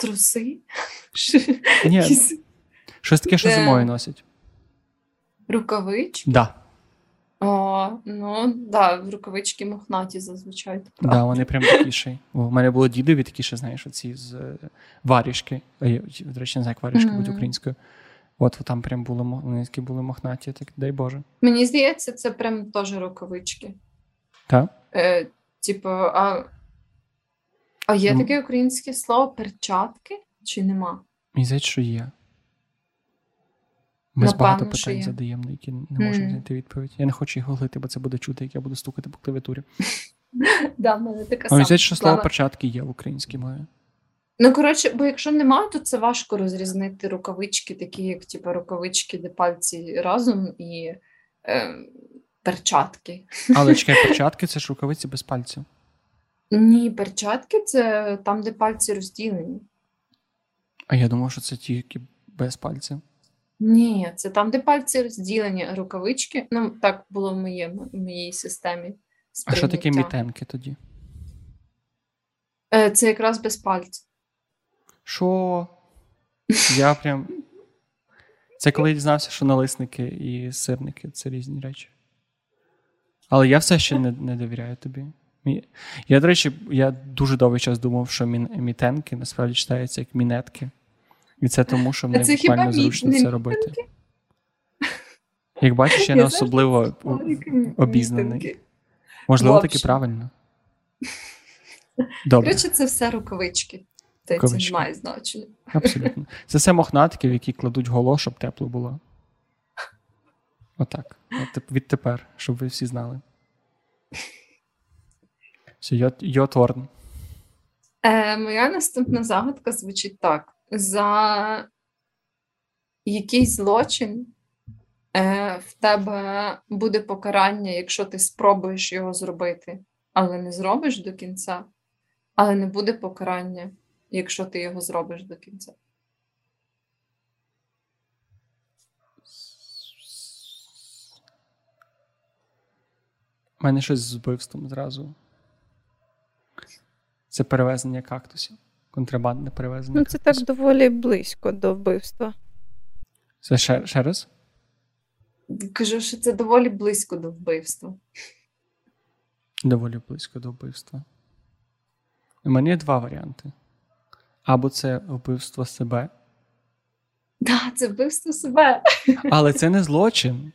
Труси. Ні, щось таке, що зимою носять. рукавички. Да, О, ну, да, рукавички мохнаті зазвичай. прав. да, вони прям такі ще. й. О, У мене було дідові такі ще, знаєш, оці з е, варішки. До речі, не знаю, як варішки будуть Мгм. українською. От там прям було, мо- вони такі були мохнаті, так дай Боже. Мені здається, це прям теж рукавички. Так? Е, типу, а, а є Ну, таке українське слово перчатки? Чи нема? Мені здається, що є. Ми Напевно, багато питань є. задаємо, на які не можемо Мгм. знайти відповідь. Я не хочу їх гуглити, бо це буде чути, як я буду стукати по клавіатурі. Да, мене така А сама. здається, що слово перчатки є в українській мові. Ну, коротше, бо якщо немає, то це важко розрізнити рукавички, такі, як типу, рукавички, де пальці разом, і е, перчатки. Але чекай, перчатки це ж рукавиці без пальців. Ні, перчатки це там, де пальці розділені. А я думав, що це тільки без пальців. Ні, це там, де пальці розділені, рукавички. Ну, так було в моєму, в моїй системі. А що таке мітенки тоді? Е, Це якраз без пальців. Що? Я прям. Це коли я дізнався, що налисники і сирники це різні речі. Але я все ще не, не довіряю тобі. Я, до речі, я дуже довгий час думав, що мітенки насправді читаються як мінетки. І це тому, що мені буквально зручно це робити. Як бачиш, я не особливо обізнаний. Можливо, таки правильно. Добре, Коротше, це все рукавички. Це, не має значення. абсолютно. Це все мохнатки, в які кладуть голо, щоб тепло було. Отак. От відтепер, щоб ви всі знали. Все, йо, йо торн. Е, моя наступна загадка звучить так: за який злочин е, в тебе буде покарання, якщо ти спробуєш його зробити, але не зробиш до кінця, але не буде покарання, якщо ти його зробиш до кінця. У мене щось з вбивством зразу. Це перевезення кактусів. Контрабандне перевезення. Ну, це так кактусів. доволі близько до вбивства. Це ще, ще раз? Кажу, що це доволі близько до вбивства. Доволі близько до вбивства. У мене є два варіанти. Або це вбивство себе, Так, це вбивство себе. але це не злочин.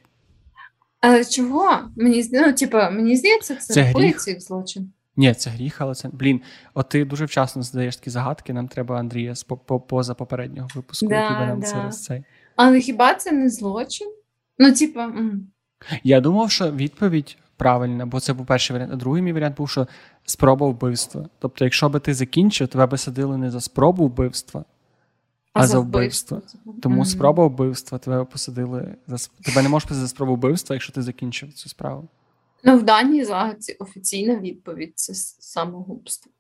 Але чого? Мені, ну, типа, мені здається, це, Це гріх. злочин. Ні, це гріх, але це. Блін, от ти дуже вчасно задаєш такі загадки. Нам треба Андрія з по- по- поза попереднього випуску, Да, який би нам да. це цей. Але хіба це не злочин? Ну, типа. Я думав, що відповідь правильна, бо це був перший варіант. А другий мій варіант був, що спроба вбивства. Тобто, якщо би ти закінчив, тебе би садили не за спробу вбивства, а, за вбивство. Тому Мгм. спроба вбивства тебе посадили за тебе не можеш посадити за спробу вбивства, якщо ти закінчив цю справу. Ну, в даній загадці офіційна відповідь це самогубство.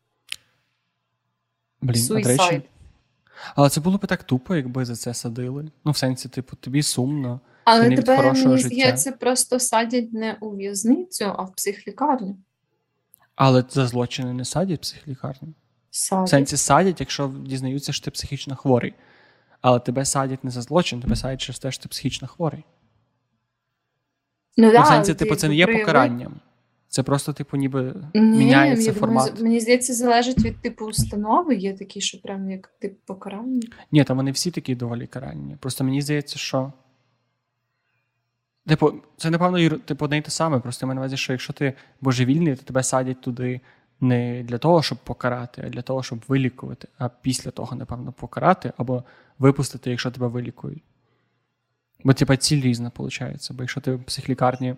Блін, Суїсайд. але це було б так тупо, якби за це садили. Ну, в сенсі, типу, тобі сумно. Але тебе, хорошого мені здається, просто садять не у в'язницю, а в психлікарню. Але за злочини не садять в психлікарню. В сенсі садять, якщо дізнаються, що ти психічно хворий. Але тебе садять не за злочин, тебе садять через те, що ти психічно хворий. Ну, Ну, да, в сенсі, типу, це не є прояви- покаранням. Це просто, типу, ніби Ні, міняється думаю, формат. мені здається, залежить від типу установи. Є такі, що прям як тип покарання. Ні, там вони всі такі доволі каральні. Просто мені здається, що. Типу, це, напевно, типу, одне й те саме. Просто я маю на увазі, що якщо ти божевільний, то тебе садять туди не для того, щоб покарати, а для того, щоб вилікувати, а після того, напевно, покарати або випустити, якщо тебе вилікують. Бо, типа, ціль різна, виходить. Бо якщо ти в психлікарні,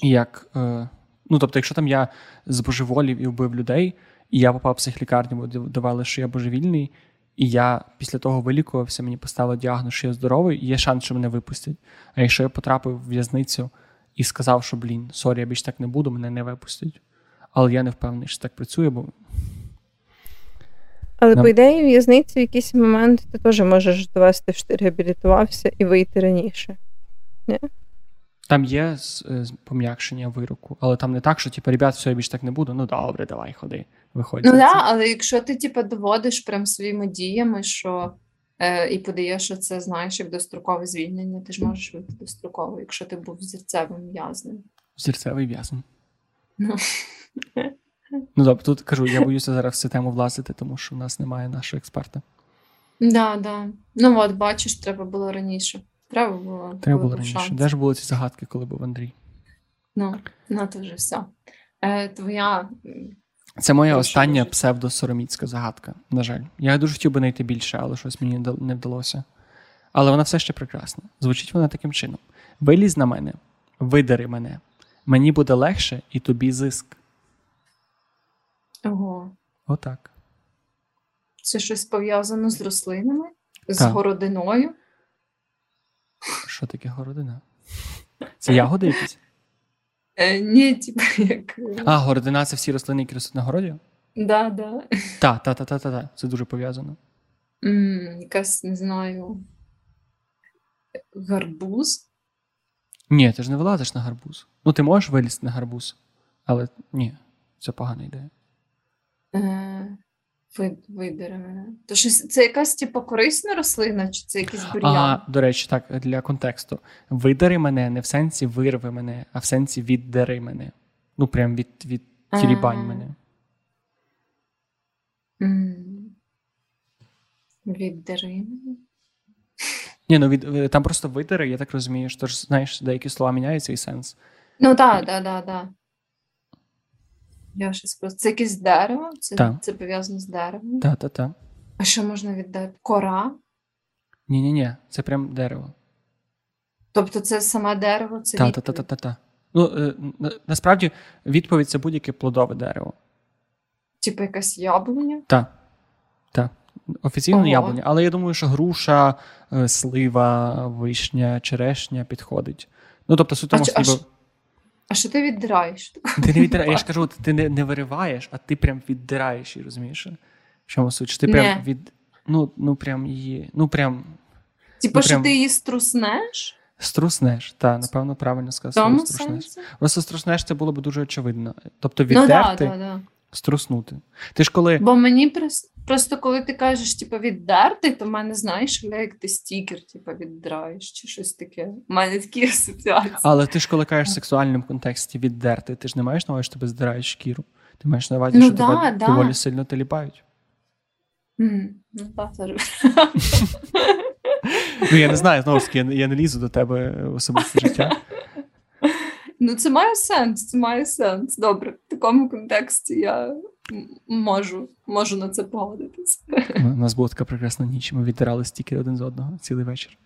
як. Е, ну, тобто, якщо там я збожеволів і вбив людей, і я попав в психлікарню, бо давали, що я божевільний, і я після того вилікувався, мені поставили діагноз, що я здоровий, і є шанс, що мене випустять. А якщо я потрапив в в'язницю і сказав, що блін, sorry, я більше так не буду, мене не випустять. Але я не впевнений, що так працює, бо Але, Нам- по ідеї, в'язниці в якийсь момент ти теж можеш довести, що ти реабілітувався і вийти раніше. там є е, пом'якшення вироку, але там не так, що типу, ребят, все, я більше так не буду. Ну добре, давай, ходи, виходь. Ну да, але якщо ти типу, доводиш прям своїми діями, що е, і подаєш, що це знаєш як дострокове звільнення, ти ж можеш вийти достроково, якщо ти був зірцевим в'язнем. Зірцевий в'язень. Ну. Ну добре, тут кажу, я боюся зараз в цю тему влазити, тому що в нас немає нашого експерта. Да, да. Ну от, бачиш, треба було раніше. Треба було. Треба було раніше. шанс. Де ж були ці загадки, коли був Андрій? Ну, ну то вже все. Е, твоя. Це моя Прошу остання дуже. псевдосороміцька загадка. На жаль, я дуже хотів би знайти більше, але щось мені не не вдалося. Але вона все ще прекрасна. Звучить вона таким чином: вилізь на мене, видари мене. Мені буде легше, і тобі зиск. Ого. Отак. Це щось пов'язано з рослинами, з Так. городиною. Що таке городина? Це ягоди якісь? Е, ні, типу, як. А, городина це всі рослини, які ростуть на городі? Да, да. Так, та, та, та, та, та. Це дуже пов'язано. М, якась, не знаю. Гарбуз. Ні, ти ж не вилазиш на гарбуз. Ну, ти можеш вилізти на гарбуз, але ні, це погана ідея. Е, мене. То щось, це якась типу, корисна рослина, чи це якийсь бур'ян? А, до речі, так, для контексту. Видари мене не в сенсі вирви мене, а в сенсі віддари мене. Ну, прям від, від тілібань мене. М. Віддари мене. Ні, ну від, е, там просто видари, я так розумію, що ж, знаєш, деякі слова міняються і сенс. Ну так, так, так, так. Я щось просто. Це якесь дерево? Це, Так. це пов'язано з деревом? Та-та-та. А що можна віддати? Кора? Ні-ні-ні, це прям дерево. Тобто це саме дерево, це Та, та, відповідь? та, та, та, та. Ну, е, на- насправді, відповідь це будь-яке плодове дерево. Типу якась яблуня? Так. Так. Офіційно Ого. яблуня, але я думаю, що груша, е, слива, вишня, черешня підходить. Ну, тобто, суто А, а, ніби... що- а що ти віддираєш? Ти не віддираєш, я ж кажу, ти не, не вириваєш, а ти прям віддираєш її, розумієш? В чому суть? Що Ти прям Не. від. Ну, ну прям її. Ну прям Типу, Ну, що прям- ти її струснеш? струснеш. так, напевно, правильно сказав. тому струснеш. Просто струснеш це було б дуже очевидно. Тобто Ну да, да, так. Струснути. Ти ж коли. Бо мені просто, просто коли ти кажеш, типу, віддерти, то в мене знаєш, але як ти стікер, типу, віддираєш чи щось таке. У мене такі асоціації. Але ти ж коли кажеш в сексуальному контексті віддерти, ти ж не маєш на увазі, що тебе здирають шкіру. Ти маєш на увазі, Ну що да, тебе да. доволі сильно теліпають. Ну, так. Ну я не знаю, знову ж таки, я, не- я не лізу до тебе в особисте життя. Ну, це має сенс, це має сенс. Добре, в такому контексті я можу, можу на це погодитись. У нас була така прекрасна ніч. Ми відтирали стікери один з одного цілий вечір.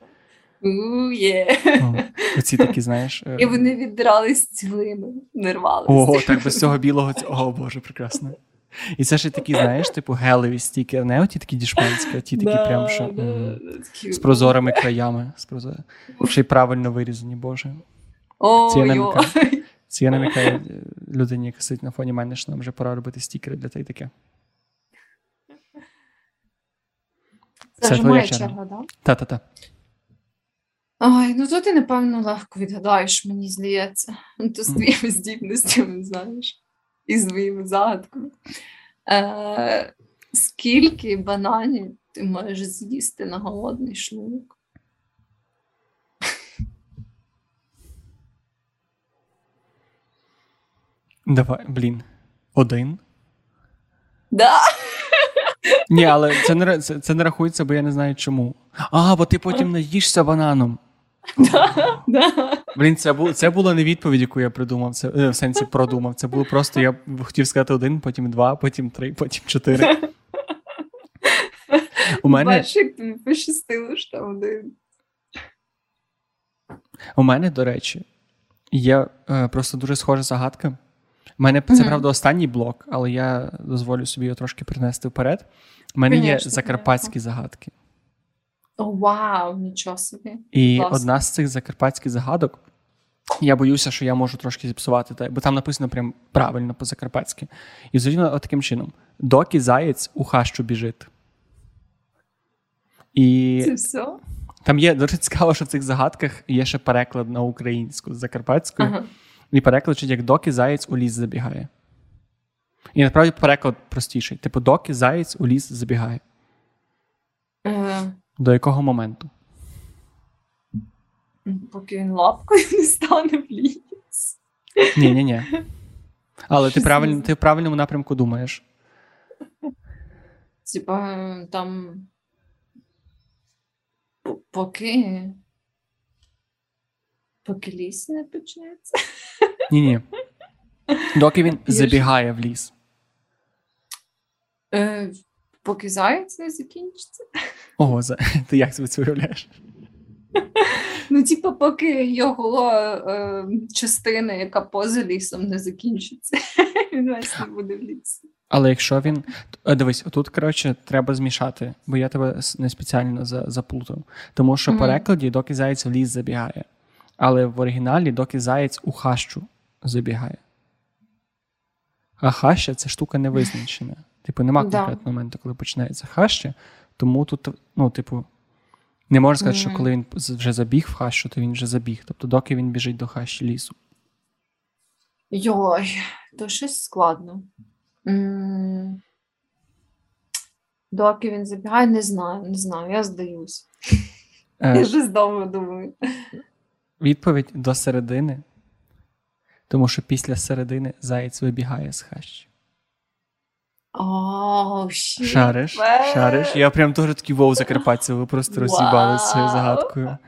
Є. Оці такі, знаєш. е, І вони віддрались цілими, не рвалися. Ого, так без цього білого. ць- О, Боже, прекрасно. І це ще такі, знаєш, типу гелеві стікери, не оті такі дішманські, а ті такі Да, прям, що да, м, з прозорими краями. З прозор... Ще й правильно вирізані, Боже. Це я Ой, намікаю. ой. Це я намікаю е, людині, яка сидить на фоні мене, що нам вже пора робити стікери для те й таке. Це вже моя черга. черга, так? Та-та-та. Ой, ну то ти, напевно, легко відгадаєш, мені здається. Ну, То з твоїми здібностями, знаєш, і з твоїми загадками. Е, скільки бананів ти можеш з'їсти на голодний шлунок? Давай, блін. Один. Да. Ні, але це не, це, це не рахується, бо я не знаю чому. А, бо ти потім наїшся бананом. Да. Блін, це було це була не відповідь, яку я придумав. Це е, в сенсі продумав. Це було просто я хотів сказати один, потім два, потім три, потім чотири. У мене, Бачиш, як тобі пощастило, що там один. у мене, до речі, є е, просто дуже схожа загадка. У мене це Мгм. правда останній блок, але я дозволю собі його трошки принести вперед. У мене є Конечно, закарпатські загадки. О, вау, нічого собі. І Клас. одна з цих закарпатських загадок. Я боюся, що я можу трошки зіпсувати, бо там написано прям правильно по-закарпатськи. І звичайно, таким чином: доки заєць у хащу біжить. І Це все? там є дуже цікаво, що в цих загадках є ще переклад на українську з закарпатською. Ага. І переклад як доки заєць у ліс забігає. І насправді переклад простіший: типу, доки заєць у ліс забігає. Е, До якого моменту? поки він лапкою не стане в ліс. Ні, ні, ні. Але ти не ти в правильному напрямку думаєш. Типа там. Поки. Поки ліс не почнеться. Ні, ні. Доки він Я ж- забігає в ліс. Е, поки заяць не закінчиться. Ого, за... ти як це уявляєш? Ну, типа, поки його е, частина, яка поза лісом, не закінчиться. Він весь не буде в лісі. Але якщо він. Е, Дивись, тут, коротше, треба змішати, бо я тебе не спеціально заплутав. Тому що в Мгм. перекладі доки заєць в ліс забігає. Але в оригіналі доки заєць у хащу забігає. А хаща це штука невизначена. Типу, нема Да. конкретного моменту, коли починається хаща. Тому тут, ну, типу, не можна сказати, що коли він вже забіг в хащу, то він вже забіг. Тобто, доки він біжить до хащі лісу. Йой, то щось складно. Доки він забігає, не знаю, не знаю, я здаюсь. Е, Я щось довго думаю. Відповідь до середини. Тому що після середини заєць вибігає з хащі. Oh. Шариш, шариш. Я прям теж такий вов закарпатця, ви просто розібали з цією загадкою.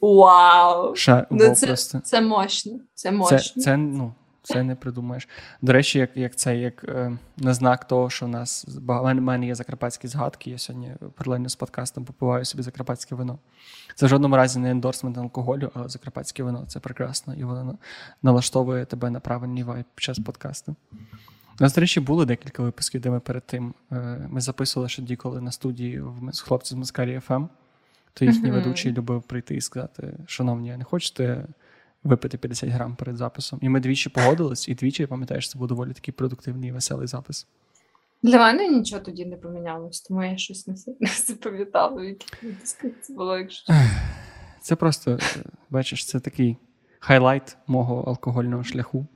Вау! Ша... Ну, це, просто. це мощно. Це Це, це, ну, це не придумаєш. До речі, як як це як е, на знак того, що в нас в мене є закарпатські згадки. Я сьогодні паралельно з подкастом попиваю собі закарпатське вино. Це в жодному разі не endorsement алкоголю, а закарпатське вино це прекрасно, і воно налаштовує тебе на правильний vibe під час подкасту. У нас, до речі, було декілька випусків, де ми перед тим е, ми записували ще тоді, коли на студії з хлопців з Маскарі FM, то їхній ведучий любив прийти і сказати: Шановні, не хочете випити 50 грам перед записом? І ми двічі погодились, і двічі, пам'ятаєш, це був доволі такий продуктивний і веселий запис. Для мене нічого тоді не помінялось, тому я щось не запам'ятала, це було, якщо. Це просто, бачиш, це такий хайлайт мого алкогольного шляху.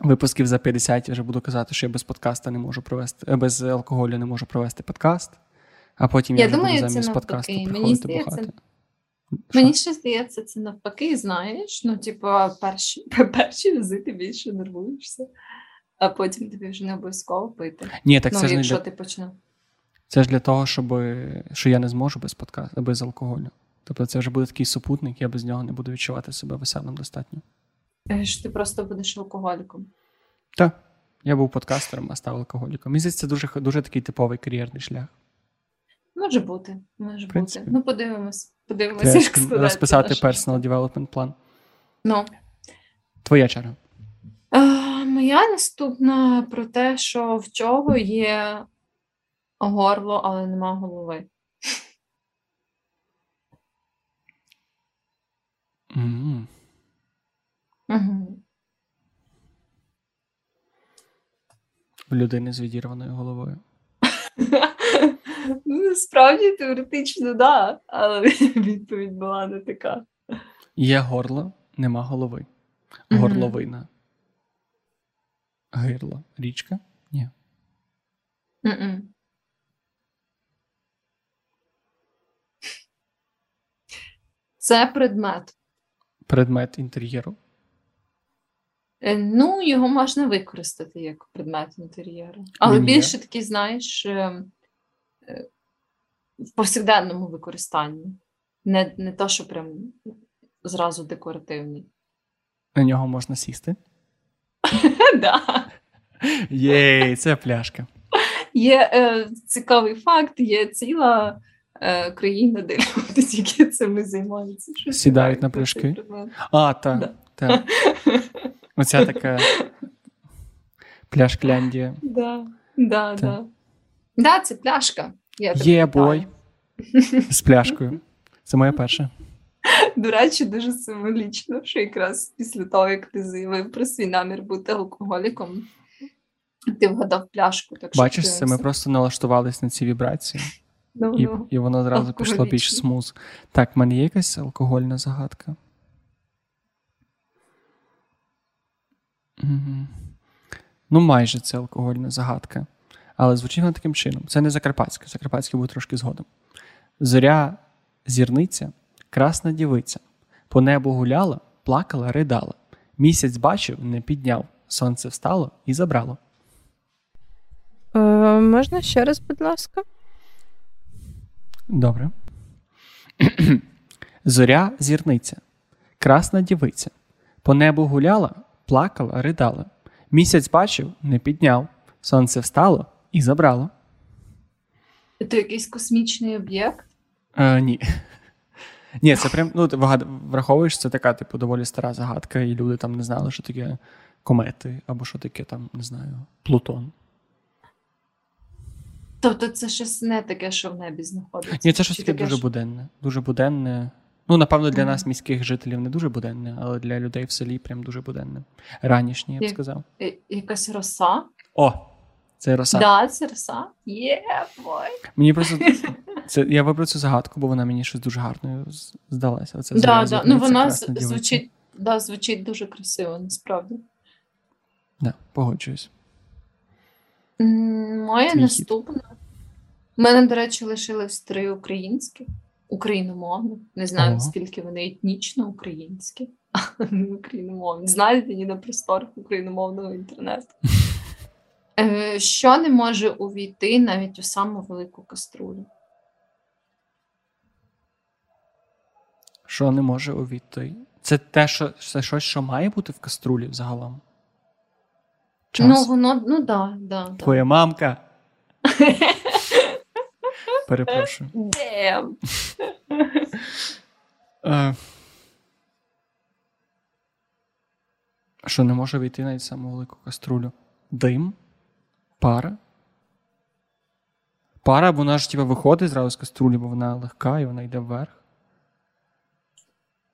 Випусків за 50 я вже буду казати, що я без подкаста не можу провести, е, без алкоголю не можу провести подкаст, а потім я, я вже думаю, буду замість подкасту приходити бухати. Мені ще здається, це навпаки, знаєш. Ну, типу, перші перші візити більше нервуєшся, а потім тобі вже не обов'язково пити. Ні, так ну, це ж не для... ти почнеш. Це ж для того, щоб що я не зможу без подкасту, без алкоголю. Тобто це вже буде такий супутник, я без нього не буду відчувати себе веселим достатньо. Що Ти просто будеш алкоголіком. Так. Я був подкастером, а став алкоголіком. Мені здається, це дуже дуже такий типовий кар'єрний шлях. Може бути. може бути. Ну, подивимось. Подивимося, як складається. Розписати personal development план. Ну. Твоя черга. Моя наступна про те, що в чого є горло, але нема голови. Mm. Угу. У людини з відірваною головою. Ну, Справді теоретично, да, але відповідь була не така. Є горло, нема голови. Горловина. Гирло. Річка? Ні. Це предмет. Предмет інтер'єру. Е, ну, його можна використати як предмет інтер'єру. Але Він більше є. такий, знаєш, е, е, в повсякденному використанні. Не не то, що прям зразу декоративний. На нього можна сісти? Да. Єй, це пляшка. Є цікавий факт, є ціла країна, де люди тільки цим займаються. Сідають на пляшки. А, так. Да. Та. Оця така пляшкляндія. Да, да, да. Да, це пляшка. Є бой з пляшкою. Це моя перша. До речі, дуже символічно, що якраз після того, як ти заявив про свій намір бути алкоголіком, ти вгадав пляшку. Так Бачиш, це ми просто налаштувалися на ці вібрації, no, і no. і воно одразу пішло більш смуз. Так, в мене є якась алкогольна загадка. Угу. Ну, майже це алкогольна загадка. Але звучить вона таким чином: це не Закарпатське, Закарпатське буде трошки згодом. Зоря зірниця, красна дівиця, по небу гуляла, плакала, ридала. Місяць бачив, не підняв. Сонце встало і забрало. Е, Можна ще раз, будь ласка? Добре. Зоря зірниця, красна дівиця. По небу гуляла, плакала, ридала. Місяць бачив, не підняв. Сонце встало і забрало. Це якийсь космічний об'єкт? Е, Ні. Ні, це прям ну, враховуєш, це така, типу, доволі стара загадка, і люди там не знали, що таке комети, або що таке там, не знаю, Плутон. Тобто це щось не таке, що в небі знаходиться? Ні, це щось таке дуже що... буденне. Дуже буденне. Ну, напевно, для нас, міських жителів, не дуже буденне, але для людей в селі прям дуже буденне. Ранішнє, я б сказав. Якась роса? О! Це роса. Да, це роса. Є, бой. Мені просто це я вибрав цю загадку, бо вона мені щось дуже гарною здалася. Оце да, да. Ну вона звучить да, звучить дуже красиво, насправді. Да, погоджуюсь. Моя наступна. У мене, до речі, лишилось три українські, україномовні. Не знаю, ага. наскільки вони етнічно українські, але україномовні. Знаєте, ні на просторах україномовного інтернету. Е, що не може увійти навіть у саму велику каструлю? Що не може увійти? Це те, що це щось, що має бути в каструлі взагалом? Час. Ну, воно, ну да, да. да. Твоя мамка. Перепрошую. Damn. Е, що не може війти навіть саму велику каструлю? Дим? Пара? Пара, вона ж типу, виходить зразу з каструлі, бо вона легка і вона йде вверх.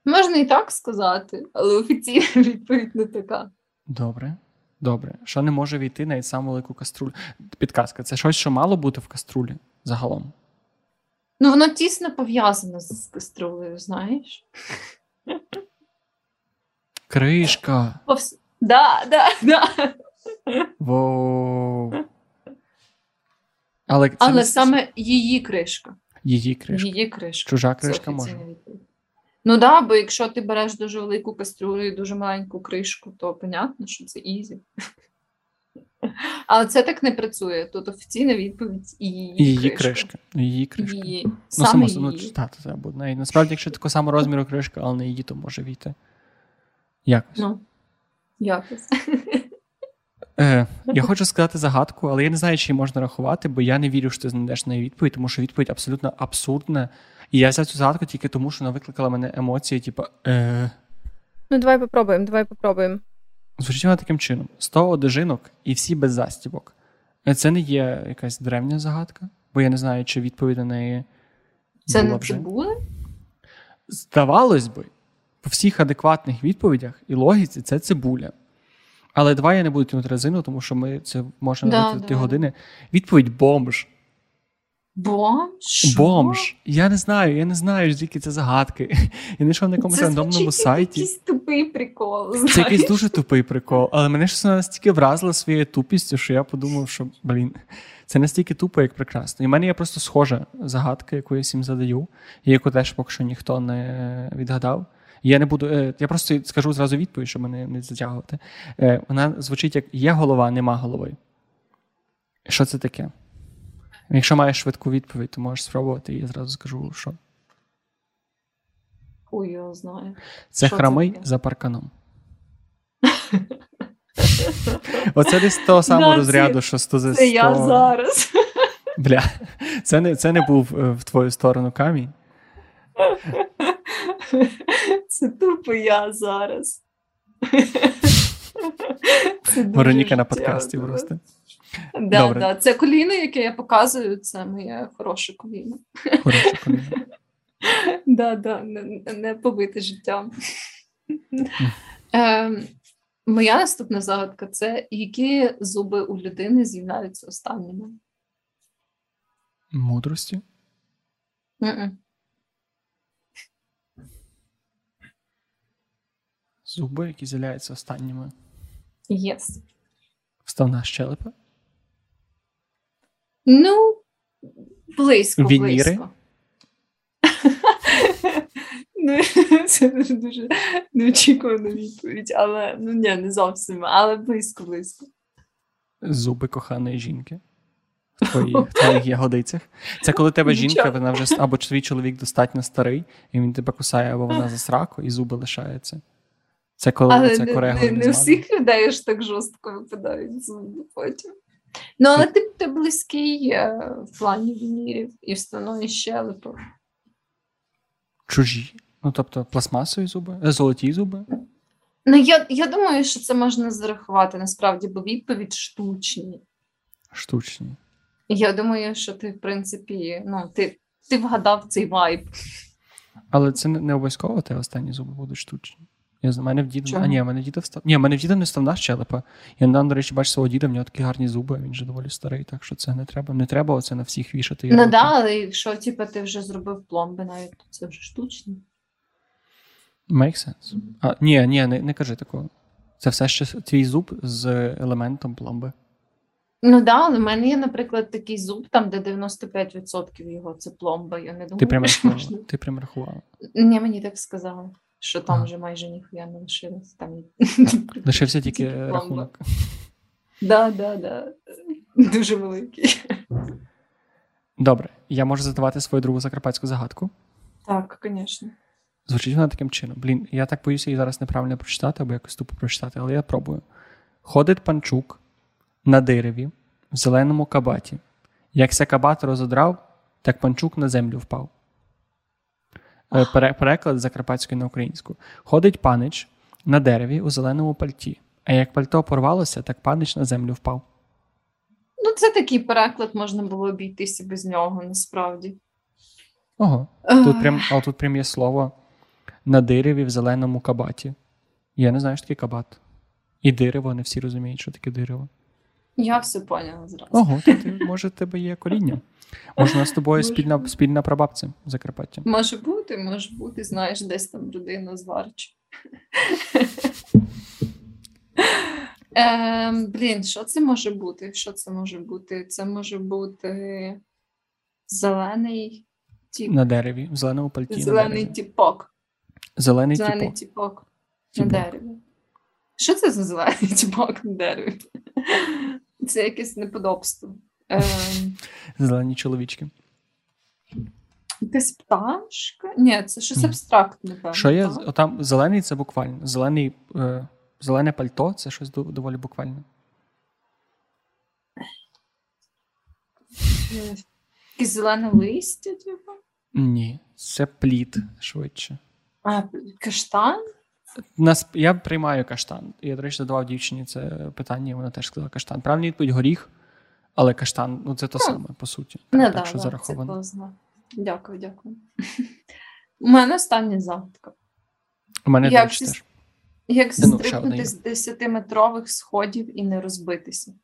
Можна і так сказати, але офіційна відповідь не така. Добре. Добре. Що не може війти навіть саму велику каструлю? Підказка, це щось, що мало бути в каструлі загалом. Ну, воно тісно пов'язано з каструлею, знаєш? Кришка. Повс... Да, да, да. Воу. Але, це Але не саме її кришка. її кришка. Її кришка. Чужа кришка може. Ну так, да, бо якщо ти береш дуже велику каструлю і дуже маленьку кришку, то понятно, що це easy. Але це так не працює. Тут офіційна відповідь і її, її кришка. кришка. Її кришка. Її. Ну, Саме само, ну, її. та, бо неї- насправді, якщо такого самого розміру кришка, але не її, то може війти. Якось. Ну, якось. Е, я хочу сказати загадку, але я не знаю, чи її можна рахувати, бо я не вірю, що ти знайдеш на неї відповідь, тому що відповідь абсолютно абсурдна. І я взяв цю загадку тільки тому, що вона викликала мене емоції, типу, е, Ну, давай попробуємо, давай попробуємо. Звучить вона таким чином: 100 одежинок і всі без застібок. Е, Це не є якась древня загадка, бо я не знаю, чи відповідь на неї Це була не вже. цибуля? Здавалось би, по всіх адекватних відповідях і логіці це цибуля. Але давай я не буду тягнути резину, тому що ми це можна Да, витратити да. години. Відповідь бомж. Бомж? Бомж. Я не знаю, я не знаю, звідки це загадки. Я знайшов на якомусь рандомному сайті. якийсь тупий прикол. Це якийсь дуже тупий прикол, але мене щось настільки вразила своєю тупістю, що я подумав, що блін, це настільки тупо, як прекрасно. І в мене є просто схожа загадка, яку я всім задаю, і яку теж поки що ніхто не відгадав. Я не буду, е, я просто скажу зразу відповідь, щоб мене не затягувати. Е, Вона звучить як є голова, нема голови. Що це таке? Якщо маєш швидку відповідь, то можеш спробувати, і я зразу скажу, що Хуй його знає. це Що храмий таке? за парканом. Оце десь того самого Да, розряду, що 100 за 100. Це я зараз. Бля, це не, це не був е, в твою сторону камінь. Це тупо я зараз. Це Вероніка на подкасті просто. Да, Добре. да. Це коліно, яке я показую, це моє хороше коліно. Хороше коліно. Да, да, не, не побите життям. Е, моя наступна загадка це які зуби у людини з'являються останніми? Мудрості. Мгм. Зуби, які з'являються останніми. Yes. Вставна щелепа. Ну, близько, Вініри? близько. Ну, це дуже, неочікувана відповідь, але ну ні, не зовсім, але близько, близько. Зуби коханої жінки. В твоїх, ягодицях. Це коли тебе жінка, вона вже або твій чоловік достатньо старий, і він тебе кусає, або вона за сраку, і зуби лишаються. Це коли Але це не, корего не, не всіх людей аж так жорстко випадають зуби потім. Ну, але ти, ти близький е, в плані вінірів і встанові щелепи. Чужі. Ну, тобто пластмасові зуби, е, золоті зуби. Ну, я, я думаю, що це можна зарахувати насправді, бо відповідь штучні. Штучні. Я думаю, що ти, в принципі, ну, ти, ти вгадав цей вайб. Але це не, не обов'язково те останні зуби будуть штучні. Я знаю, мене в діда. А ні, в мене діда встав. Ні, в мене в діда не вставна щелепа. Я недавно, до речі, бачив свого діда, в нього такі гарні зуби, він же доволі старий, так що це не треба. Не треба оце на всіх вішати. Ну да, але якщо типу, ти вже зробив пломби навіть, то це вже штучно. Make sense. А, ні, ні, не, не кажи такого. Це все ще твій зуб з елементом пломби. Ну да, але в мене є, наприклад, такий зуб, там, де 95% його це пломба. Я не думаю, Ти прям що можна. Ти прям рахувала. Ні, мені так сказали, що там Ага. вже майже ніхуя не лишилось. Там... Лишився тільки Тільки рахунок. Да, да, да. Дуже великий. Добре, я можу задавати свою другу закарпатську загадку. Так, звісно. Звучить вона таким чином. Блін, я так боюся її зараз неправильно прочитати або якось тупо прочитати, але я пробую. Ходить панчук, на дереві, в зеленому кабаті. Якся кабат розодрав, так панчук на землю впав. Е, пере- Переклад закарпатської на українську. Ходить панич на дереві у зеленому пальті. А як пальто порвалося, так панич на землю впав. Ну, це такий переклад, можна було обійтися без нього, насправді. Ого. Тут прям, а тут прям є слово на дереві в зеленому кабаті. Я не знаю, що таке кабат. І дерево, не всі розуміють, що таке дерево. Я все поняла зразу. Ого, то ти, може, в тебе є коріння. Може, у нас з тобою Може спільна, спільна прабабця в Закарпатті. Може бути, може бути, знаєш, десь там родина зварча. Ем, блін, що це може бути? Що це може бути? Це може бути зелений тіп, На дереві, в зеленому пальті. зелений тіпок. Зелений Зелений тіпок. тіпок на дереві. Що це за зелений тіпок на дереві? Це якесь неподобство. Ем, Зелені чоловічки. якась пташка? Ні, це щось абстрактне, певно. Що є? так? Отам зелений це буквально. Зелений, е, зелене пальто це щось доволі буквально. Е, Якесь зелене листя, типу? Ні, це плід швидше. А, каштан? Нас, я приймаю каштан. Я, до речі, задавав дівчині це питання, і вона теж сказала каштан. Правильна відповідь горіх, але каштан ну це то Ну, саме, по суті. Не, так да, що да, зараховано. Дякую, дякую. У мене остання загадка. У мене Як теж зі-. Як Ну, ще одна стрибнути є. з 10-метрових сходів і не розбитися?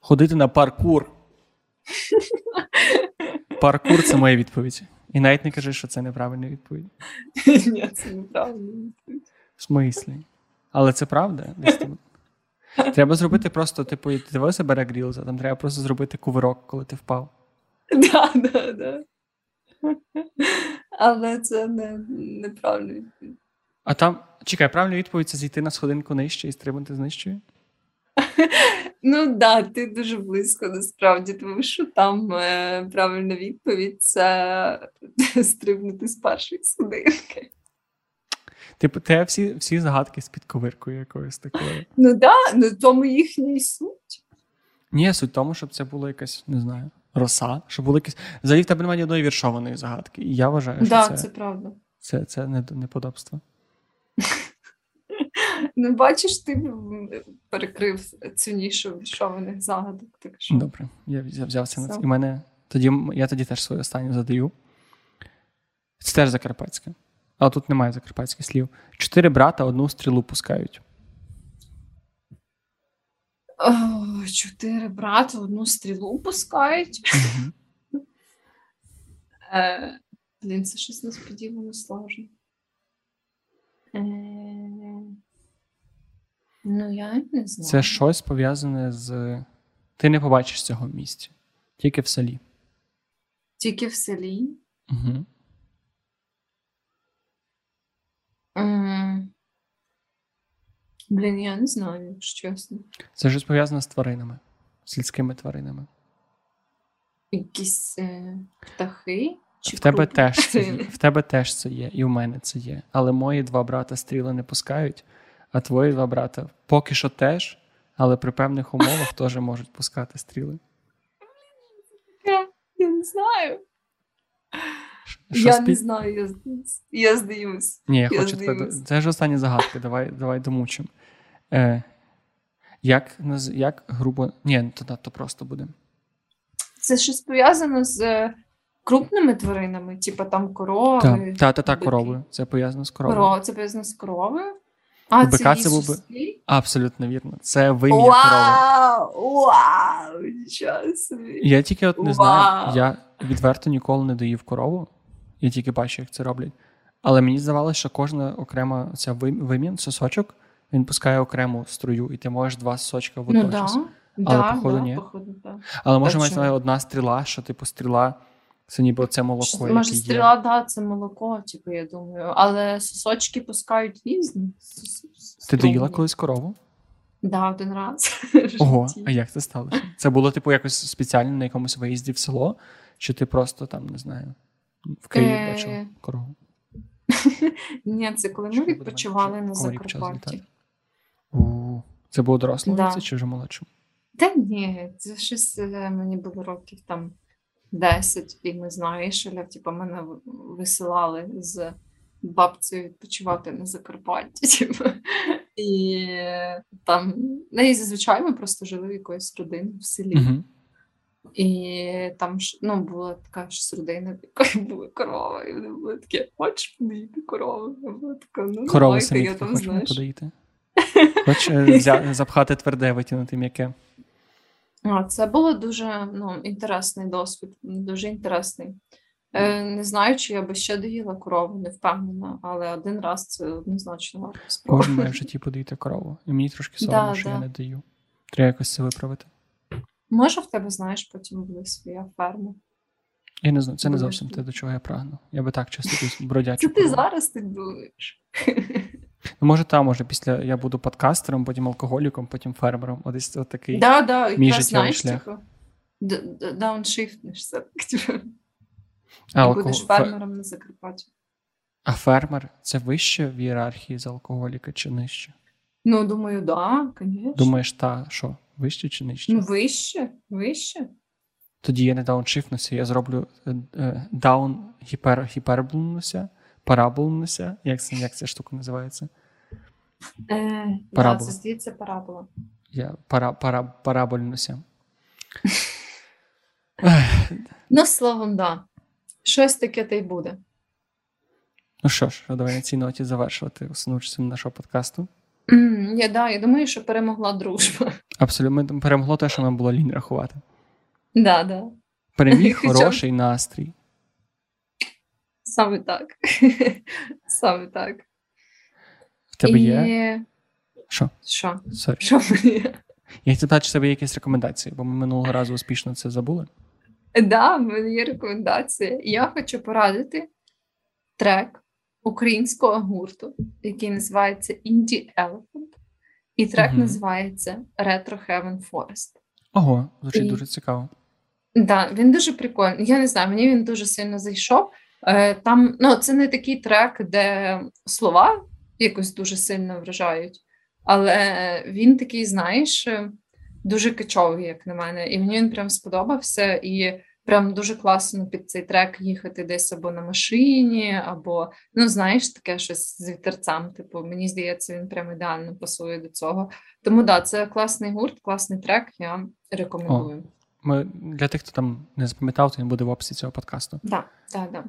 Ходити на паркур. Паркур це моя відповідь. І навіть не кажи, що це неправильна відповідь. Ні, це неправильно. В смислі? Але це правда? Треба зробити просто, типу, ти дивився Бере Грілза, там треба просто зробити кувирок, коли ти впав. Да, да, да. Але це не, неправильно відповідь. А там, чекай, правильна відповідь це зійти на сходинку нижче і стрибнути з нижчою? Ну да, ти дуже близько насправді, тому що там е, правильна відповідь це стрибнути з першої сходинки. Типу, те всі, всі загадки з підковиркою якоюсь такою. Ну да, ну тому їхня і суть. Ні, суть в тому, щоб це було якась, не знаю, роса, щоб було якесь. Взагалі в тебе немає ні одної віршованої загадки. І я вважаю, що Да, це, це правда. Це, це, не, неподобство. Ну, бачиш, ти перекрив цю нішу віршованих загадок. Так що Добре, я взяв- взявся на це. І мене тоді я тоді теж свою останню задаю. Це теж закарпатське. Але тут немає закарпатських слів. Чотири брата одну стрілу пускають. О, чотири брати одну стрілу пускають. Е, блін, це щось несподівано сложно. Е, ну, я не знаю. Це щось пов'язане з. Ти не побачиш цього в місті. Тільки в селі. Тільки в селі. Угу. Блін, я не знаю, якщо чесно. Це щось пов'язане з тваринами, сільськими тваринами. Якісь е, птахи. Чи в тебе теж це є. В тебе теж це є, і в мене це є. Але мої два брата стріли не пускають, а твої два брата поки що теж, але при певних умовах теж можуть пускати стріли. Я, я не знаю. Що я спі- не знаю, я, я здаюсь. Ні, я Я хочу тебе. Це ж останні загадки. Давай, давай домучимо. Е, як, як грубо. Ні, то надто просто буде. Це щось пов'язано з е, крупними тваринами, типу там корови. Так, та, та, та коровою. Це пов'язано з коровою. Корова, це пов'язано з коровою. А, бика це був би- Абсолютно вірно. Це вим'я корови. Вау! Нічого собі. Я тільки от не Вау. знаю. Я відверто ніколи не доїв корову. Я тільки бачу, як це роблять. Але мені здавалося, що кожна окрема ця вимін, сосочок, він пускає окрему струю, і ти можеш два сосочка Ну водночас. да. Але, да, походу, да, ні. Походу, да. Але може чому? одна стріла, що типу стріла, це ніби це молоко, Може, стріла, да, це молоко, типу, я думаю. Але сосочки пускають різні. Ти доїла колись корову? Да, один раз. Ого, а як це сталося? Це було, типу, якось спеціально на якомусь виїзді в село, чи ти просто там, не знаю, в Києві Е, бачив корову? Ні, це коли ми відпочивали на Закарпатті. У, Це було дорослому Да. віці чи вже молодшому? Та ні, це щось е, мені було років там 10, і не знаю, що типу, мене висилали з бабцею відпочивати на Закарпатті. Типу. І там, ну, і зазвичай ми просто жили в якоїсь родини в селі. Uh-huh. І там ну, була така ж родина, в якої були корова, і вони були такі, хочеш подоїти корову? Я була така, ну, Корови самі я там, знаєш. Хочеш запхати тверде, витягнути м'яке. Це було дуже ну, інтересний досвід, дуже інтересний. Е, Не знаю, чи я би ще доїла корову, не впевнена, але один раз це однозначно варто спробувати. Кожен має в житті подоїти корову. І мені трошки соромно, да, що да. я не даю. Треба якось це виправити. Може, в тебе, знаєш, потім буде своя ферма. Я не знаю, це не зовсім те, до чого я прагну. Я би так часто бродячу. Це ти зараз так думаєш. Ну, Може, там, може, після я буду подкастером, потім алкоголіком, потім фермером. Ось от такий да, да, мій життєвий шлях. Типу, дауншифтнешся. А, І будеш фермером на Закарпатті. А фермер це вище в ієрархії з алкоголіка чи нижче? Ну, думаю, да, звісно. Думаєш, та що? Вище чи нижче? Ну, вище, вище. Тоді я не дауншифтнуся, я зроблю е, даун гіпер, гіперблнуся, параболнуся. Як це, як ця штука називається? Е, парабола. Да, це здається парабола. Я пара, пара, парабольнуся. ну, словом, да. Щось таке та й буде. Ну що ж, давай на цій ноті завершувати основну частину нашого подкасту. Mm, я, да, я думаю, що перемогла дружба. Абсолютно перемогло те, що нам було лінь рахувати. Да, да. Переміг хороший настрій. Саме так. Саме так. В тебе є? Що? Що? Sorry. Що є? Я хотів чи в тебе є якісь рекомендації, бо ми минулого разу успішно це забули. Так, да, в мене є рекомендація. Я хочу порадити трек українського гурту, який називається Indie Elephant, і трек угу. називається Retro Heaven Forest. Ого, звучить і... дуже цікаво. Так, да, він дуже прикольний. Я не знаю, мені він дуже сильно зайшов. Е, там ну, це не такий трек, де слова якось дуже сильно вражають, але він такий, знаєш, дуже качовий, як на мене. І мені він прям сподобався. І прям дуже класно під цей трек їхати десь або на машині, або, ну, знаєш, таке щось з вітерцем. Типу, мені здається, він прям ідеально пасує до цього. Тому да, це класний гурт, класний трек. Я рекомендую. О, ми Для тих, хто там не запам'ятав, то він буде в описі цього подкасту. Так, так, так.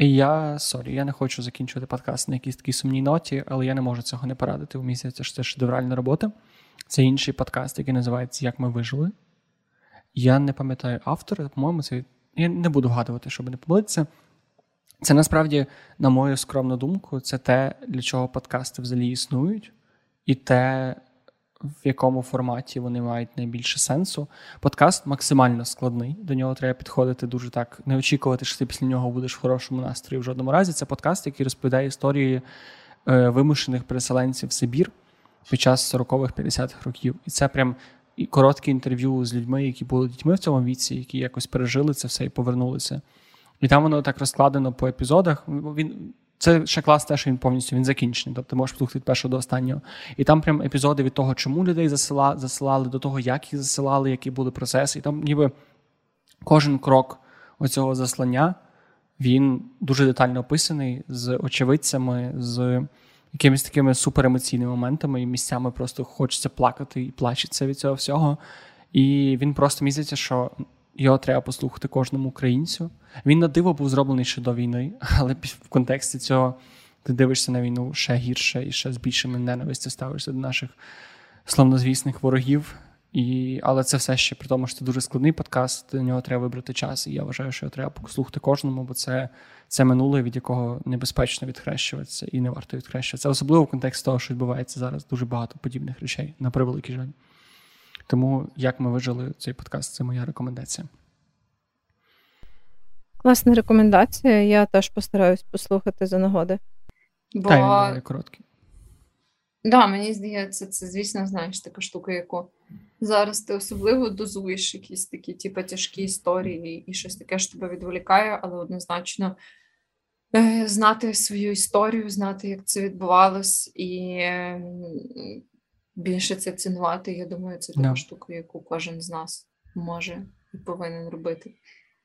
Я sorry, я не хочу закінчувати подкаст на якійсь такій сумній ноті, але я не можу цього не порадити. У місяці це шедевральна робота. Це інший подкаст, який називається Як ми вижили. Я не пам'ятаю автора, по-моєму, це я не буду вгадувати, щоб не помилитися. Це насправді, на мою скромну думку, це те, для чого подкасти взагалі існують, і те, в якому форматі вони мають найбільше сенсу. Подкаст максимально складний. До нього треба підходити дуже так, не очікувати, що ти після нього будеш в хорошому настрої в жодному разі. Це подкаст, який розповідає історії е, вимушених переселенців Сибір під час 40-х-50-х років. І це прям і коротке інтерв'ю з людьми, які були дітьми в цьому віці, які якось пережили це все і повернулися. І там воно так розкладено по епізодах. Він це ще клас, те, що він повністю він закінчений. Тобто можеш послухати першого до останнього. І там прям епізоди від того, чому людей засила, засилали, до того, як їх засилали, які були процеси. І там ніби кожен крок оцього заслання він дуже детально описаний з очевидцями, з якимись такими суперемоційними моментами, і місцями просто хочеться плакати і плачеться від цього всього. І він просто місяця, що його треба послухати кожному українцю. Він на диво був зроблений ще до війни, але в контексті цього ти дивишся на війну ще гірше і ще з більшими ненавистю ставишся до наших славнозвісних ворогів. І, Але це все ще при тому, що це дуже складний подкаст, до нього треба вибрати час. І я вважаю, що його треба послухати кожному, бо це це минуле, від якого небезпечно відхрещуватися і не варто відхрещуватися. Особливо в контексті того, що відбувається зараз дуже багато подібних речей, на превеликий жаль. Тому як ми вижили цей подкаст, це моя рекомендація. Класна рекомендація. Я теж постараюсь послухати за нагоди. Бо... Та й короткі. Да, мені здається, це, звісно, знаєш, така штука, яку зараз ти особливо дозуєш якісь такі, типу, тяжкі історії і щось таке, що тебе відволікає, але однозначно е, знати свою історію, знати, як це відбувалось, і більше це цінувати. Я думаю, це така штука, яку кожен з нас може і повинен робити.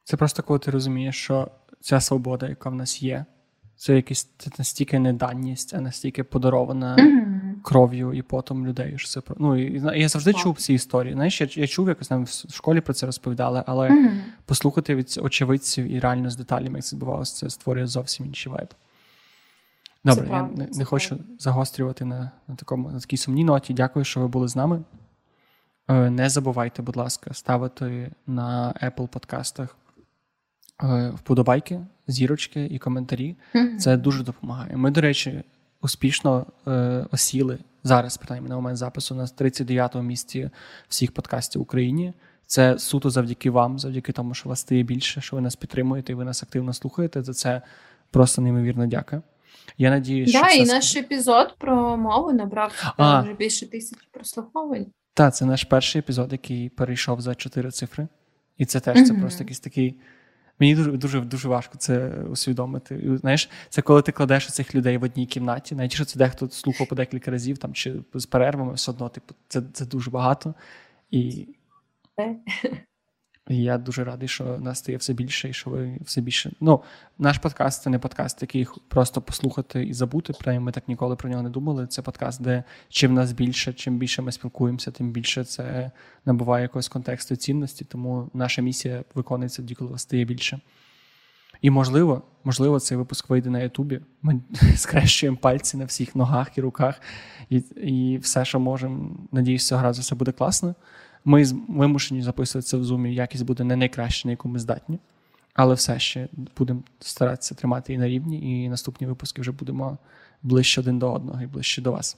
Це просто коли ти розумієш, що ця свобода, яка в нас є, це якась це настільки неданність, а настільки подарована mm-hmm. кров'ю і потом людей. Що це ну, і, Я завжди чув ці історії. Знаєш, я я чув, якось там в школі про це розповідали, але mm-hmm. послухати від очевидців і реально з деталями, як це відбувалося, це створює зовсім інший вайб. Добре, я не, не хочу загострювати на на, такому на такій сумній ноті. Дякую, що ви були з нами. Е, не забувайте, будь ласка, ставити на Apple подкастах вподобайки, зірочки і коментарі. Mm-hmm. Це дуже допомагає. Ми, до речі, успішно е, осіли зараз, принаймні на момент запису, на 39-му місці всіх подкастів в Україні. Це суто завдяки вам, завдяки тому, що вас стає більше, що ви нас підтримуєте і ви нас активно слухаєте. За це просто неймовірно дякую. Я надію, що. Да, і наш епізод про мову набрав а, вже більше тисячі прослуховувань. Так, це наш перший епізод, який перейшов за чотири цифри. І це теж mm-hmm. це просто якийсь такий. Мені дуже дуже дуже важко це усвідомити. Знаєш, це коли ти кладеш цих людей в одній кімнаті, навіть що це дехто слухав по декілька разів там чи з перервами, все одно, типу, це це дуже багато. І я дуже радий, що нас стає все більше, і що ви все більше. Ну, наш подкаст це не подкаст, який просто послухати і забути. Принаймні, ми так ніколи про нього не думали. Це подкаст, де чим нас більше, чим більше ми спілкуємося, тим більше це набуває якогось контексту цінності. Тому наша місія виконується тоді, коли вас стає більше. І можливо, можливо, цей випуск вийде на Ютубі. Ми скрещуємо пальці на всіх ногах і руках, і і все, що можемо. Надіюсь, цього разу все буде класно. Ми вимушені записуватися в зумі, якість буде не найкраща, на яку ми здатні, але все ще будемо старатися тримати і на рівні, і наступні випуски вже будемо ближче один до одного і ближче до вас.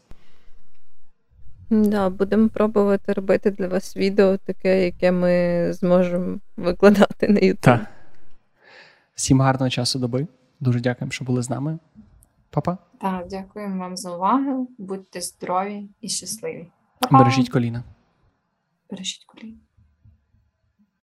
Да, будемо пробувати робити для вас відео, таке, яке ми зможемо викладати на YouTube. Так. Всім гарного часу доби. Дуже дякуємо, що були з нами. Папа. Так, дякуємо вам за увагу. Будьте здорові і щасливі. Па-па! Бережіть коліна. Бережіть коліна.